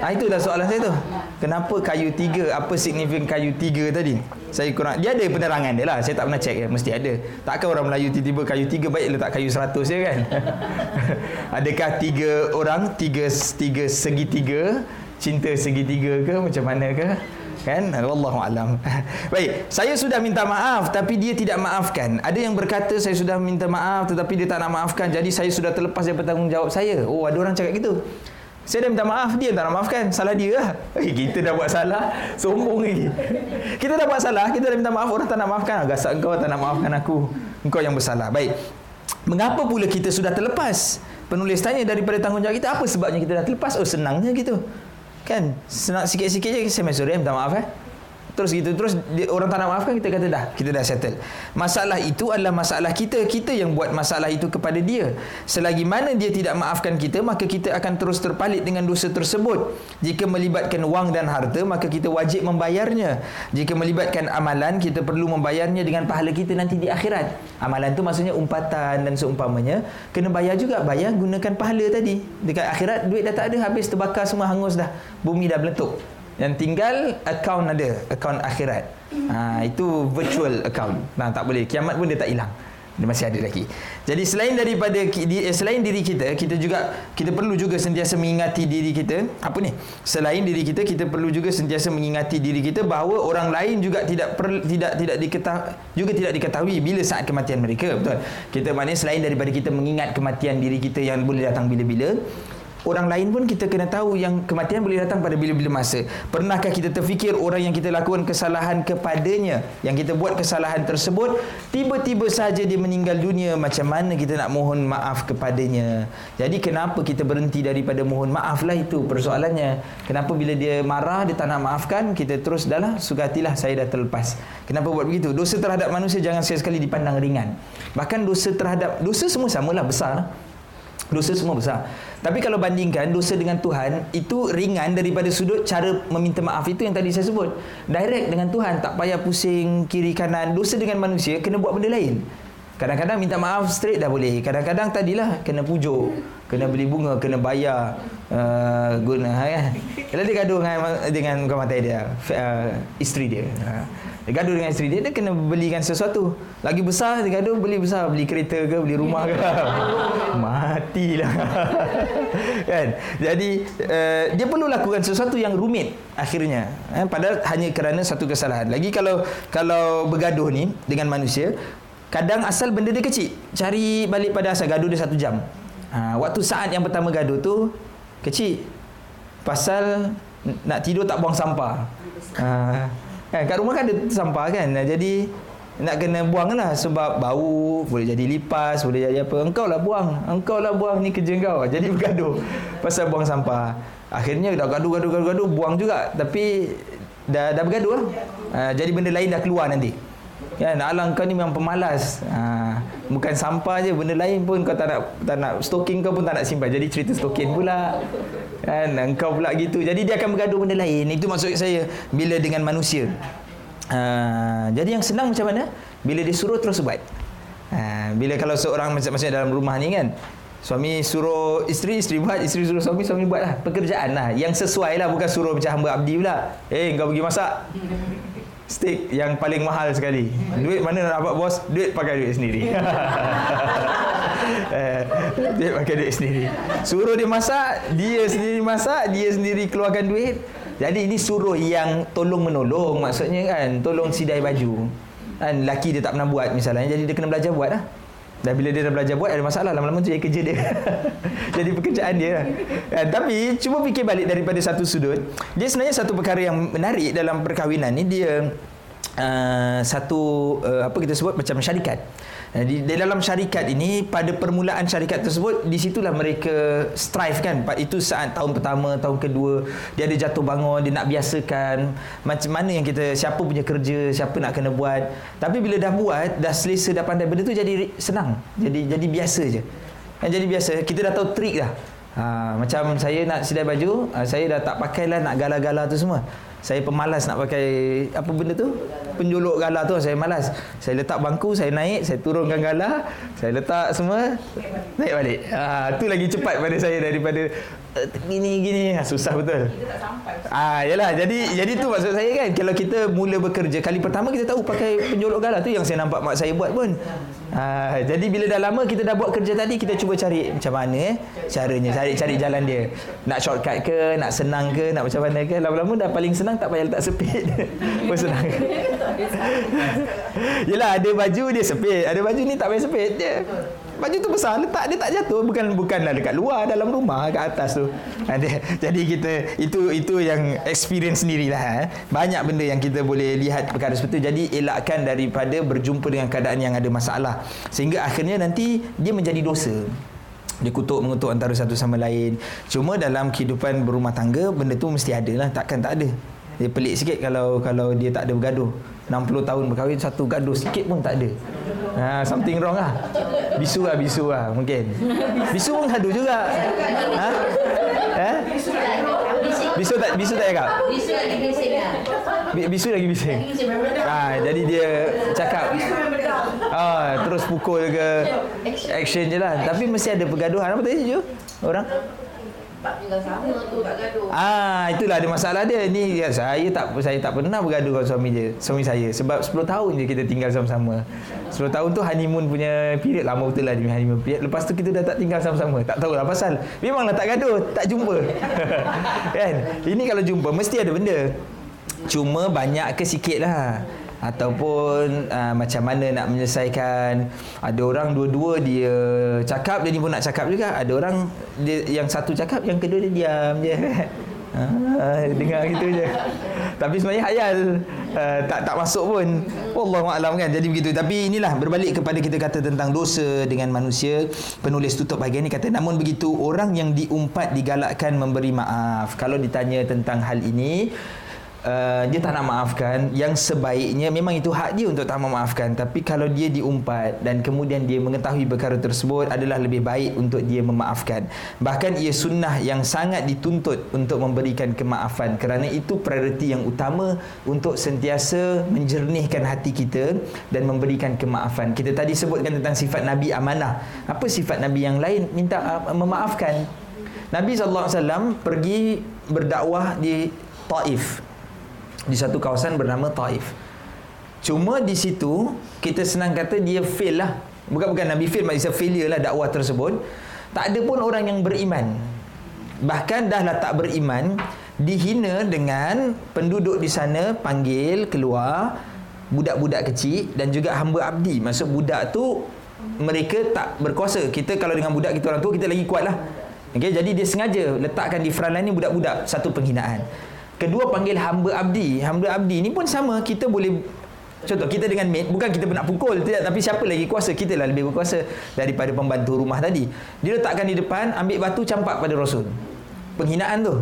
ha? Itulah soalan saya tu. Kenapa kayu tiga? Apa signifikan kayu tiga tadi? Saya kurang. Dia ada penerangan dia lah. Saya tak pernah check ya. Mesti ada. Takkan orang Melayu tiba-tiba kayu tiga baik letak kayu seratus ya kan? Adakah tiga orang, tiga, tiga segitiga, cinta segitiga ke? Macam mana ke? Kan wallahu alam. Baik saya sudah minta maaf tapi dia tidak maafkan. Ada yang berkata saya sudah minta maaf tetapi dia tak nak maafkan. Jadi saya sudah terlepas dari bertanggungjawab saya. Oh ada orang cakap gitu. Saya dah minta maaf Dia tak nak maafkan. Salah dia lah. Eh, Kita dah buat salah. Sombong lagi Kita dah buat salah Kita dah minta maaf Orang tak nak maafkan. Agak engkau tak nak maafkan aku. Engkau yang bersalah. Baik. Mengapa pula kita sudah terlepas? Penulis tanya daripada tanggungjawab kita Apa sebabnya kita dah terlepas? Oh senangnya gitu Kan? Senang sikit-sikit je Saya main minta maaf eh Terus gitu Terus dia, orang tak nak maafkan Kita kata dah Kita dah settle. Masalah itu adalah masalah kita Kita yang buat masalah itu kepada dia. Selagi mana dia tidak maafkan kita Maka kita akan terus terpalit dengan dosa tersebut. Jika melibatkan wang dan harta Maka kita wajib membayarnya. Jika melibatkan amalan Kita perlu membayarnya dengan pahala kita nanti di akhirat. Amalan tu maksudnya umpatan dan seumpamanya Kena bayar juga. Bayar gunakan pahala tadi. Dekat akhirat duit dah tak ada Habis terbakar semua hangus dah. Bumi dah meletup yang tinggal account ada, account akhirat. Ha, itu virtual account. Nah, tak boleh. Kiamat pun dia tak hilang. Dia masih ada lagi. Jadi selain daripada eh, selain diri kita, kita juga kita perlu juga sentiasa mengingati diri kita. Apa ni? Selain diri kita, kita perlu juga sentiasa mengingati diri kita bahawa orang lain juga tidak per, tidak tidak diketahui juga tidak diketahui bila saat kematian mereka. Betul. Kita maknanya selain daripada kita mengingat kematian diri kita yang boleh datang bila-bila, orang lain pun kita kena tahu yang kematian boleh datang pada bila-bila masa. Pernahkah kita terfikir orang yang kita lakukan kesalahan kepadanya, yang kita buat kesalahan tersebut, tiba-tiba saja dia meninggal dunia, macam mana kita nak mohon maaf kepadanya? Jadi kenapa kita berhenti daripada mohon maaf lah itu persoalannya. Kenapa bila dia marah, dia tak nak maafkan, kita terus dah lah, sugatilah saya dah terlepas. Kenapa buat begitu? Dosa terhadap manusia jangan sekali dipandang ringan. Bahkan dosa terhadap, dosa semua samalah besar. Lah. Dosa semua besar. Tapi kalau bandingkan dosa dengan Tuhan, itu ringan daripada sudut cara meminta maaf itu yang tadi saya sebut. Direct dengan Tuhan, tak payah pusing kiri kanan. Dosa dengan manusia, kena buat benda lain. Kadang-kadang minta maaf straight dah boleh. Kadang-kadang tadilah kena pujuk, kena beli bunga, kena bayar uh, guna kan. Kalau dia gaduh dengan dengan kawan mata dia, uh, isteri dia. Uh. Dia gaduh dengan isteri dia, dia kena belikan sesuatu. Lagi besar, dia gaduh beli besar. Beli kereta ke, beli rumah ke. Matilah. kan? Jadi, uh, dia perlu lakukan sesuatu yang rumit akhirnya. Eh, padahal hanya kerana satu kesalahan. Lagi kalau kalau bergaduh ni dengan manusia, kadang asal benda dia kecil. Cari balik pada asal gaduh dia satu jam. Ha, waktu saat yang pertama gaduh tu, kecil. Pasal nak tidur tak buang sampah. Ha, Kan kat rumah kan ada sampah kan. Jadi nak kena buang lah sebab bau boleh jadi lipas boleh jadi apa engkau lah buang engkau lah buang ni kerja kau jadi bergaduh pasal buang sampah akhirnya dah gaduh gaduh gaduh gaduh buang juga tapi dah dah bergaduh lah uh, jadi benda lain dah keluar nanti nak alang kau ni memang pemalas. Ha, bukan sampah je, benda lain pun kau tak nak tak nak stoking kau pun tak nak simpan. Jadi cerita stoking pula. Kan, engkau pula gitu. Jadi dia akan bergaduh benda lain. Itu maksud saya bila dengan manusia. Ha, jadi yang senang macam mana? Bila dia suruh terus buat. Ha, bila kalau seorang macam macam dalam rumah ni kan, Suami suruh isteri, isteri buat, isteri suruh suami, suami buat lah. Pekerjaan lah. Yang sesuai lah, bukan suruh macam hamba abdi pula. Eh, kau pergi masak steak yang paling mahal sekali. Duit mana nak dapat bos? Duit pakai duit sendiri. eh, duit pakai duit sendiri. Suruh dia masak, dia sendiri masak, dia sendiri keluarkan duit. Jadi ini suruh yang tolong menolong maksudnya kan, tolong sidai baju. Kan laki dia tak pernah buat misalnya, jadi dia kena belajar buat lah. Dan bila dia dah belajar buat ada masalah lama-lama tu jadi kerja dia. jadi pekerjaan dia. Lah. Eh, tapi cuba fikir balik daripada satu sudut, dia sebenarnya satu perkara yang menarik dalam perkahwinan ni dia uh, satu uh, apa kita sebut macam syarikat. Eh, di, di dalam syarikat ini pada permulaan syarikat tersebut di situlah mereka strive kan? Itu saat tahun pertama tahun kedua dia ada jatuh bangun dia nak biasakan. Macam mana yang kita siapa punya kerja siapa nak kena buat. Tapi bila dah buat dah selesa dah pandai benda tu jadi senang. Jadi jadi biasa je. Kan jadi biasa. Kita dah tahu trik dah. Ha, macam saya nak sidai baju saya dah tak pakai lah nak gala-gala tu semua. Saya pemalas nak pakai apa benda tu penjuluk gala tu saya malas. Saya letak bangku saya naik saya turunkan gala saya letak semua naik balik. Ha tu lagi cepat pada saya daripada gini gini susah betul ah yalah jadi jadi tu maksud saya kan kalau kita mula bekerja kali pertama kita tahu pakai penjuluk gala tu yang saya nampak mak saya buat pun Ha, jadi bila dah lama kita dah buat kerja tadi kita cuba cari macam mana eh caranya cari cari jalan dia. Nak shortcut ke, nak senang ke, nak macam mana ke. Lama-lama dah paling senang tak payah letak sepit. Pun senang. Yalah ada baju dia sepit, ada baju ni tak payah sepit dia. Baju tu besar letak dia tak jatuh bukan bukanlah dekat luar dalam rumah kat atas tu. Ada jadi kita itu itu yang experience sendirilah eh. Banyak benda yang kita boleh lihat perkara seperti itu. Jadi elakkan daripada berjumpa dengan keadaan yang ada masalah sehingga akhirnya nanti dia menjadi dosa. Dia kutuk mengutuk antara satu sama lain. Cuma dalam kehidupan berumah tangga benda tu mesti ada lah takkan tak ada. Dia pelik sikit kalau kalau dia tak ada bergaduh. 60 tahun berkahwin satu gaduh sikit pun tak ada. Ha, something wrong lah. Bisu lah, bisu lah mungkin. Bisu pun gaduh juga. Ha? Eh? Bisu tak bisu tak cakap? Bisu lagi bising lah. Bisu lagi bising. Ha, jadi dia cakap. Ah, terus pukul ke action je lah. Tapi mesti ada pergaduhan. Apa tadi je? Orang? Ah, itulah ada masalah dia. Ni ya, saya tak saya tak pernah bergaduh dengan suami dia, suami saya sebab 10 tahun je kita tinggal sama-sama. 10 tahun tu honeymoon punya period lama betul lah dia honeymoon period. Lepas tu kita dah tak tinggal sama-sama. Tak tahu lah pasal. Memanglah tak gaduh, tak jumpa. kan? Ini kalau jumpa mesti ada benda. Cuma banyak ke sikit lah ataupun uh, macam mana nak menyelesaikan ada orang dua-dua dia cakap dia pun nak cakap juga ada orang dia yang satu cakap yang kedua dia diam je Ah, dengar gitu je. Tapi sebenarnya hayal uh, tak tak masuk pun. Wallahu a'lam kan. Jadi begitu. Tapi inilah berbalik kepada kita kata tentang dosa dengan manusia. Penulis tutup bahagian ini kata namun begitu orang yang diumpat digalakkan memberi maaf. Kalau ditanya tentang hal ini, uh, dia tak nak maafkan. Yang sebaiknya memang itu hak dia untuk tak memaafkan. Tapi kalau dia diumpat dan kemudian dia mengetahui perkara tersebut adalah lebih baik untuk dia memaafkan. Bahkan ia sunnah yang sangat dituntut untuk memberikan kemaafan. Kerana itu prioriti yang utama untuk sentiasa menjernihkan hati kita dan memberikan kemaafan. Kita tadi sebutkan tentang sifat Nabi amanah. Apa sifat Nabi yang lain? Minta uh, memaafkan. Nabi SAW pergi berdakwah di Taif di satu kawasan bernama Taif. Cuma di situ kita senang kata dia fail lah. Bukan bukan Nabi fail maksudnya failure lah dakwah tersebut. Tak ada pun orang yang beriman. Bahkan dah lah tak beriman dihina dengan penduduk di sana panggil keluar budak-budak kecil dan juga hamba abdi. Maksud budak tu mereka tak berkuasa. Kita kalau dengan budak kita orang tu kita lagi kuat lah. Okay, jadi dia sengaja letakkan di front line ni budak-budak satu penghinaan. Kedua panggil hamba abdi. Hamba abdi ni pun sama. Kita boleh contoh kita dengan mate bukan kita nak pukul tidak tapi siapa lagi kuasa? Kita lah lebih berkuasa daripada pembantu rumah tadi. Dia letakkan di depan ambil batu campak pada rasul. Penghinaan tu.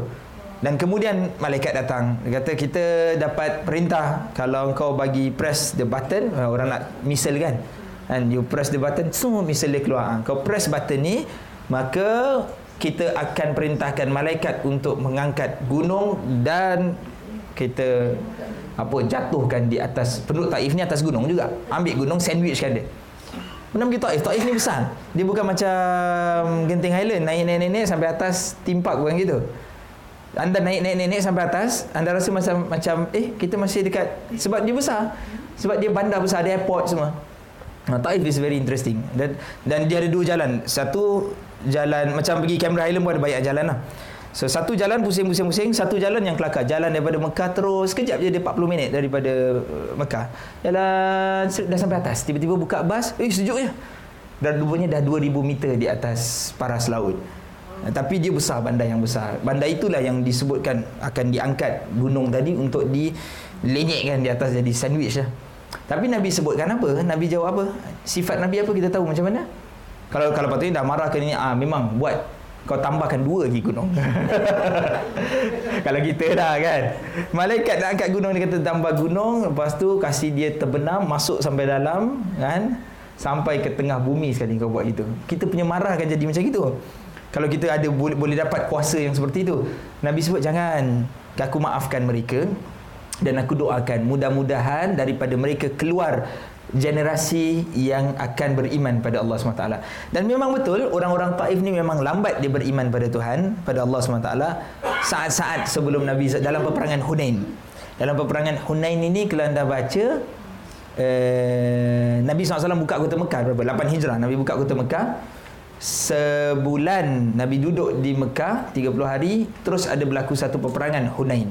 Dan kemudian malaikat datang. Dia kata kita dapat perintah. Kalau kau bagi press the button orang nak misal kan? And you press the button semua misal dia keluar. Kau press button ni maka kita akan perintahkan malaikat untuk mengangkat gunung dan kita apa jatuhkan di atas penduduk Taif ni atas gunung juga. Ambil gunung sandwichkan dia. Pernah pergi Taif Taif ni besar. Dia bukan macam Genting Highland naik naik naik, naik sampai atas timpak bukan gitu. Anda naik naik naik, naik sampai atas anda rasa macam macam eh kita masih dekat sebab dia besar. Sebab dia bandar besar ada airport semua. Nah, Taif is very interesting. Dan dan dia ada dua jalan. Satu jalan macam pergi Cameron Highland pun ada banyak jalan lah. So satu jalan pusing-pusing-pusing, satu jalan yang kelakar. Jalan daripada Mekah terus, sekejap je dia 40 minit daripada uh, Mekah. Jalan dah sampai atas. Tiba-tiba buka bas, eh sejuknya. Dan rupanya dah 2000 meter di atas paras laut. Tapi dia besar bandar yang besar. Bandar itulah yang disebutkan akan diangkat gunung tadi untuk dilenyekkan di atas jadi sandwich lah. Tapi Nabi sebutkan apa? Nabi jawab apa? Sifat Nabi apa kita tahu macam mana? Kalau kalau patutnya dah marah ke ni, ah memang buat kau tambahkan dua lagi gunung. Kalau kita dah kan. Malaikat nak angkat gunung dia kata tambah gunung, lepas tu kasih dia terbenam masuk sampai dalam kan. Sampai ke tengah bumi sekali kau buat gitu. Kita punya marah akan jadi macam itu. Kalau kita ada boleh boleh dapat kuasa yang seperti itu. Nabi sebut jangan aku maafkan mereka dan aku doakan mudah-mudahan daripada mereka keluar generasi yang akan beriman pada Allah SWT dan memang betul orang-orang Taif ni memang lambat dia beriman pada Tuhan pada Allah SWT saat-saat sebelum Nabi dalam peperangan Hunain. Dalam peperangan Hunain ini kalau anda baca eh, Nabi SAW buka kota Mekah berapa? 8 Hijrah Nabi buka kota Mekah. Sebulan Nabi duduk di Mekah 30 hari terus ada berlaku satu peperangan Hunain.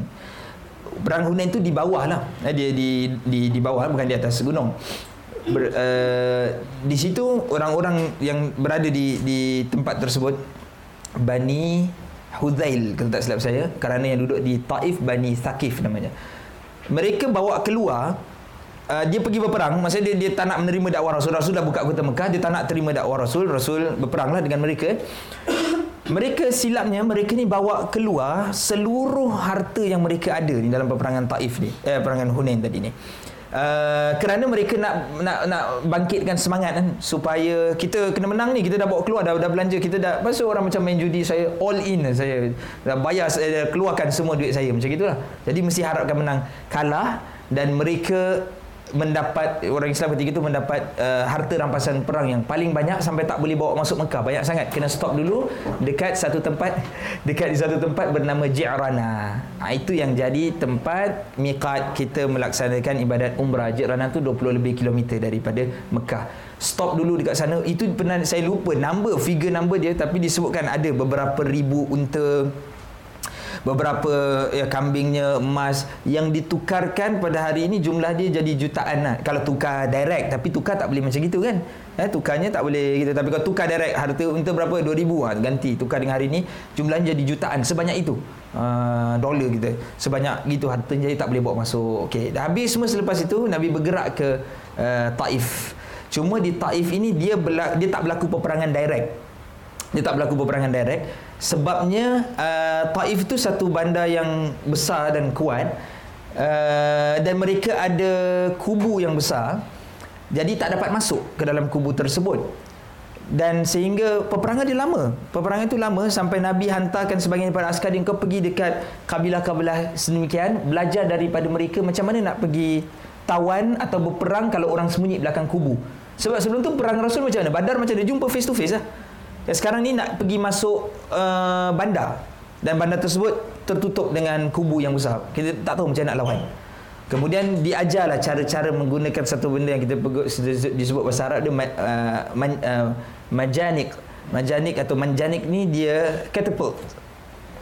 Perang Hunain tu di bawah lah. Eh, dia di di di bawah bukan di atas gunung Ber, uh, di situ orang-orang yang berada di di tempat tersebut Bani Huzail kalau tak silap saya kerana yang duduk di Taif Bani Thaqif namanya. Mereka bawa keluar uh, dia pergi berperang. Maksudnya dia, dia tak nak menerima dakwah Rasul. Rasul dah buka kota Mekah dia tak nak terima dakwah Rasul. Rasul berperanglah dengan mereka. Mereka silapnya mereka ni bawa keluar seluruh harta yang mereka ada di dalam peperangan Taif ni eh peperangan Hunain tadi ni Uh, kerana mereka nak nak nak bangkitkan semangat kan? Supaya kita kena menang ni kita dah bawa keluar dah dah belanja kita dah pasal orang macam main judi saya all in saya. Dah bayar saya keluarkan semua duit saya macam gitulah. Jadi mesti harapkan menang kalah dan mereka mendapat orang Islam ketika itu mendapat uh, harta rampasan perang yang paling banyak sampai tak boleh bawa masuk Mekah. Banyak sangat. Kena stop dulu dekat satu tempat dekat di satu tempat bernama Ji'rana. Ha, itu yang jadi tempat miqat kita melaksanakan ibadat umrah. Ji'rana tu 20 lebih kilometer daripada Mekah. Stop dulu dekat sana. Itu pernah saya lupa number figure number dia tapi disebutkan ada beberapa ribu unta beberapa ya kambingnya emas yang ditukarkan pada hari ini jumlah dia jadi jutaan lah. kalau tukar direct tapi tukar tak boleh macam gitu kan? Eh, tukarnya tak boleh gitu. Tapi kalau tukar direct harta unta berapa? 2000 ha, ganti tukar dengan hari ini jumlahnya jadi jutaan. Sebanyak itu. Uh, dolar kita sebanyak gitu harta jadi tak boleh bawa masuk. Okey dah habis semua selepas itu nabi bergerak ke uh, Taif. Cuma di Taif ini dia berla- dia tak berlaku peperangan direct. Dia tak berlaku peperangan direct sebabnya uh, Taif itu satu bandar yang besar dan kuat uh, dan mereka ada kubu yang besar jadi tak dapat masuk ke dalam kubu tersebut. Dan sehingga peperangan dia lama. Peperangan itu lama sampai Nabi hantarkan sebagian daripada askar yang kau pergi dekat kabilah-kabilah sedemikian belajar daripada mereka macam mana nak pergi tawan atau berperang kalau orang sembunyi belakang kubu. Sebab sebelum tu perang Rasul macam mana? Badar macam dia jumpa face to face lah dan sekarang ni nak pergi masuk uh, bandar dan bandar tersebut tertutup dengan kubu yang besar. Kita tak tahu macam nak lawan. Kemudian diajarlah cara-cara menggunakan satu benda yang kita disebut bahasa Arab dia uh, man, uh, majanik. Majanik atau manjanik ni dia catapult.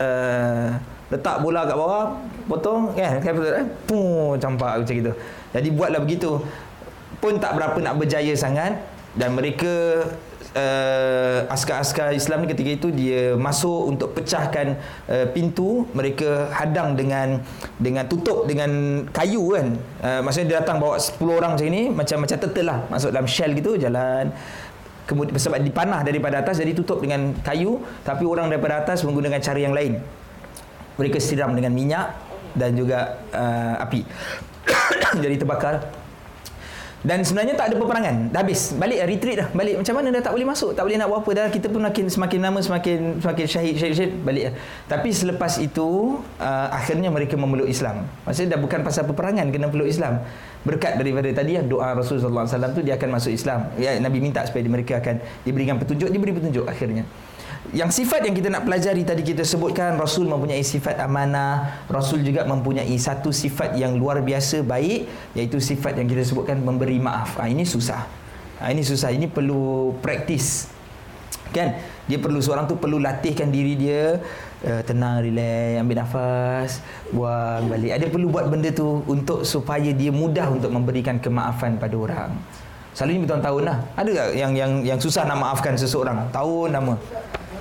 Uh, letak bola kat bawah, potong kan, catapult eh. Pum, campak macam gitu. Jadi buatlah begitu. Pun tak berapa nak berjaya sangat dan mereka uh, askar-askar Islam ni ketika itu dia masuk untuk pecahkan uh, pintu. Mereka hadang dengan dengan tutup dengan kayu kan. Uh, maksudnya dia datang bawa 10 orang macam ni macam macam turtle lah. Masuk dalam shell gitu jalan. Kemudian sebab dipanah daripada atas jadi tutup dengan kayu. Tapi orang daripada atas menggunakan cara yang lain. Mereka siram dengan minyak dan juga uh, api. Jadi terbakar dan sebenarnya tak ada peperangan. Dah habis. Balik retreat dah. Balik. Macam mana dah tak boleh masuk? Tak boleh nak buat apa. Dah kita pun makin semakin lama semakin semakin syahid syahid, syahid balik dah. tapi selepas itu uh, akhirnya mereka memeluk Islam. Maksudnya dah bukan pasal peperangan kena peluk Islam. Berkat daripada tadi ya, doa Rasulullah SAW tu dia akan masuk Islam. Ya, Nabi minta supaya mereka akan diberikan petunjuk. Diberi petunjuk akhirnya yang sifat yang kita nak pelajari tadi kita sebutkan Rasul mempunyai sifat amanah Rasul juga mempunyai satu sifat yang luar biasa baik iaitu sifat yang kita sebutkan memberi maaf. Ha, ini susah. Ha, ini susah. Ini perlu praktis. Kan? Dia perlu seorang tu perlu latihkan diri dia uh, tenang relax ambil nafas buang balik. Ada perlu buat benda tu untuk supaya dia mudah untuk memberikan kemaafan pada orang. Selalunya bertahun-tahun lah. Ada tak yang yang yang susah nak maafkan seseorang? Tahun lama.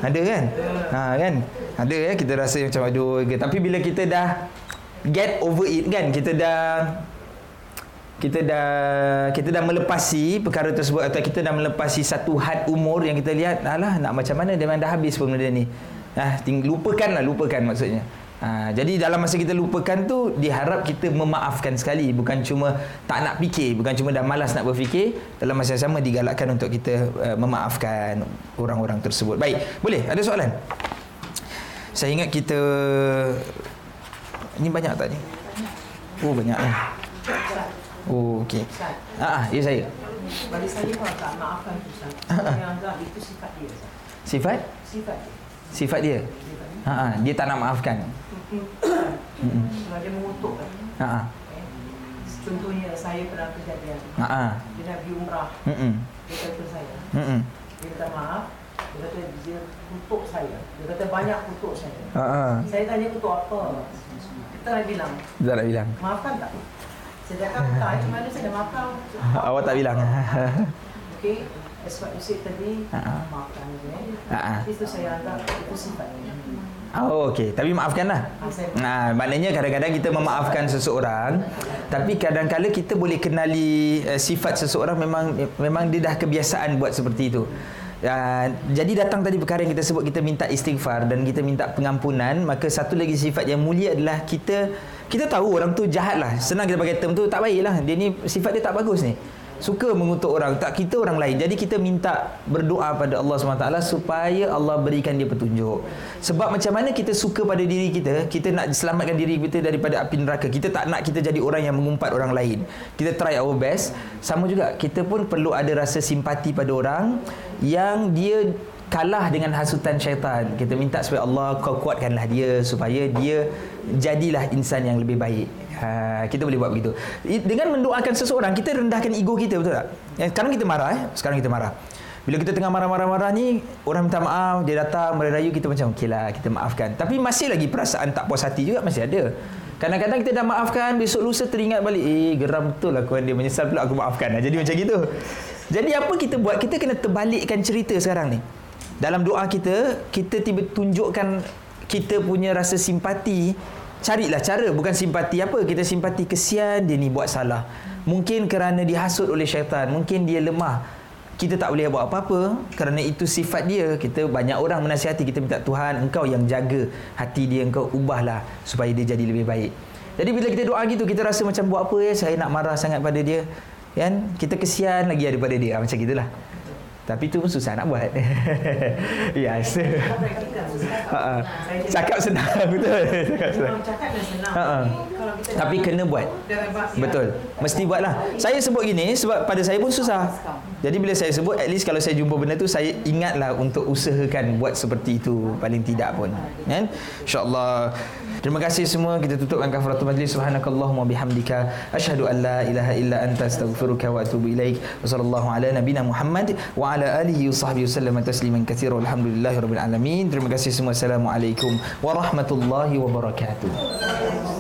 Ada kan? Ha kan? Ada ya kita rasa macam aduh ke. Tapi bila kita dah get over it kan, kita dah kita dah kita dah melepasi perkara tersebut atau kita dah melepasi satu had umur yang kita lihat alah nak macam mana dia memang dah habis pun benda ni. Ah lupakanlah lupakan maksudnya. Ha, jadi dalam masa kita lupakan tu diharap kita memaafkan sekali bukan cuma tak nak fikir bukan cuma dah malas nak berfikir dalam masa yang sama digalakkan untuk kita uh, memaafkan orang-orang tersebut. Baik, boleh ada soalan? Saya ingat kita ini banyak tak ni? Oh banyak eh. Oh okey. Ah, ah, ya saya. Bagi saya kalau tak maafkan tu Ustaz. Saya anggap itu sifat dia. Sifat? Sifat dia. Sifat dia. Ha ah, dia tak nak maafkan. Mm-mm. Dia mengutuk kan. Ha. Contohnya saya pernah kejadian. Ha. Dia dah pergi umrah. Mm-mm. Dia kata saya. Mm-mm. Dia minta maaf. Dia kata dia kutuk saya. Dia kata banyak kutuk saya. Ha. Saya tanya kutuk apa? Kita dah bilang. Dia nak bilang. Maafkan tak? Saya cakap tak. Itu mana saya dah maafkan. Awak tak bilang. Okey. As what you said tadi, maafkan dia. Itu saya anggap itu sifat dia. Oh okey, tapi maafkanlah. Ah, Nah, maknanya kadang-kadang kita memaafkan seseorang, tapi kadang-kala kita boleh kenali uh, sifat seseorang memang memang dia dah kebiasaan buat seperti itu. Uh, jadi datang tadi perkara yang kita sebut kita minta istighfar dan kita minta pengampunan maka satu lagi sifat yang mulia adalah kita kita tahu orang tu jahat lah senang kita pakai term tu tak baik lah dia ni sifat dia tak bagus ni suka mengutuk orang tak kita orang lain. Jadi kita minta berdoa pada Allah SWT supaya Allah berikan dia petunjuk. Sebab macam mana kita suka pada diri kita kita nak selamatkan diri kita daripada api neraka. Kita tak nak kita jadi orang yang mengumpat orang lain. Kita try our best. Sama juga kita pun perlu ada rasa simpati pada orang yang dia kalah dengan hasutan syaitan. Kita minta supaya Allah kau kuatkanlah dia supaya dia jadilah insan yang lebih baik Ha, kita boleh buat begitu. Dengan mendoakan seseorang, kita rendahkan ego kita, betul tak? Eh, sekarang kita marah eh. Sekarang kita marah. Bila kita tengah marah-marah-marah ni, orang minta maaf, dia datang merayu kita macam okey lah, kita maafkan. Tapi masih lagi perasaan tak puas hati juga masih ada. Kadang-kadang kita dah maafkan, besok lusa teringat balik, eh geram betul kawan dia menyesal pula aku maafkan. Jadi macam gitu. Jadi apa kita buat? Kita kena terbalikkan cerita sekarang ni. Dalam doa kita, kita tiba tunjukkan kita punya rasa simpati carilah cara bukan simpati apa. Kita simpati kesian dia ni buat salah. Mungkin kerana dihasut oleh syaitan mungkin dia lemah. Kita tak boleh buat apa-apa. Kerana itu sifat dia. Kita banyak orang menasihati kita minta Tuhan engkau yang jaga hati dia engkau ubahlah supaya dia jadi lebih baik. Jadi bila kita doa gitu kita rasa macam buat apa ya? Saya nak marah sangat pada dia. Kan? Kita kesian lagi daripada dia. Macam gitulah tapi tu pun susah nak buat yes Kita praktikkan. Ha, ha. Saya cakap senang betul cakap senang Memang cakap senang. Ha, ha. Kalau kita Tapi kena buat. ya. Betul. Mesti buatlah. Saya sebut gini sebab pada saya pun susah. Jadi bila saya sebut at least kalau saya jumpa benda tu saya ingatlah untuk usahakan buat seperti itu paling tidak pun. Kan? Insya-Allah. Terima kasih semua. Kita tutupkan kafaratul majlis. Subhanakallahumma bihamdika asyhadu an la ilaha illa anta astaghfiruka wa atubu ilaik. Wa sallallahu ala nabina Muhammad wa ala alihi wa sahbihi wasallam tasliman katsiran. Alhamdulillahirabbil alamin. Terima kasih semua. Assalamualaikum warahmatullahi wabarakatuh.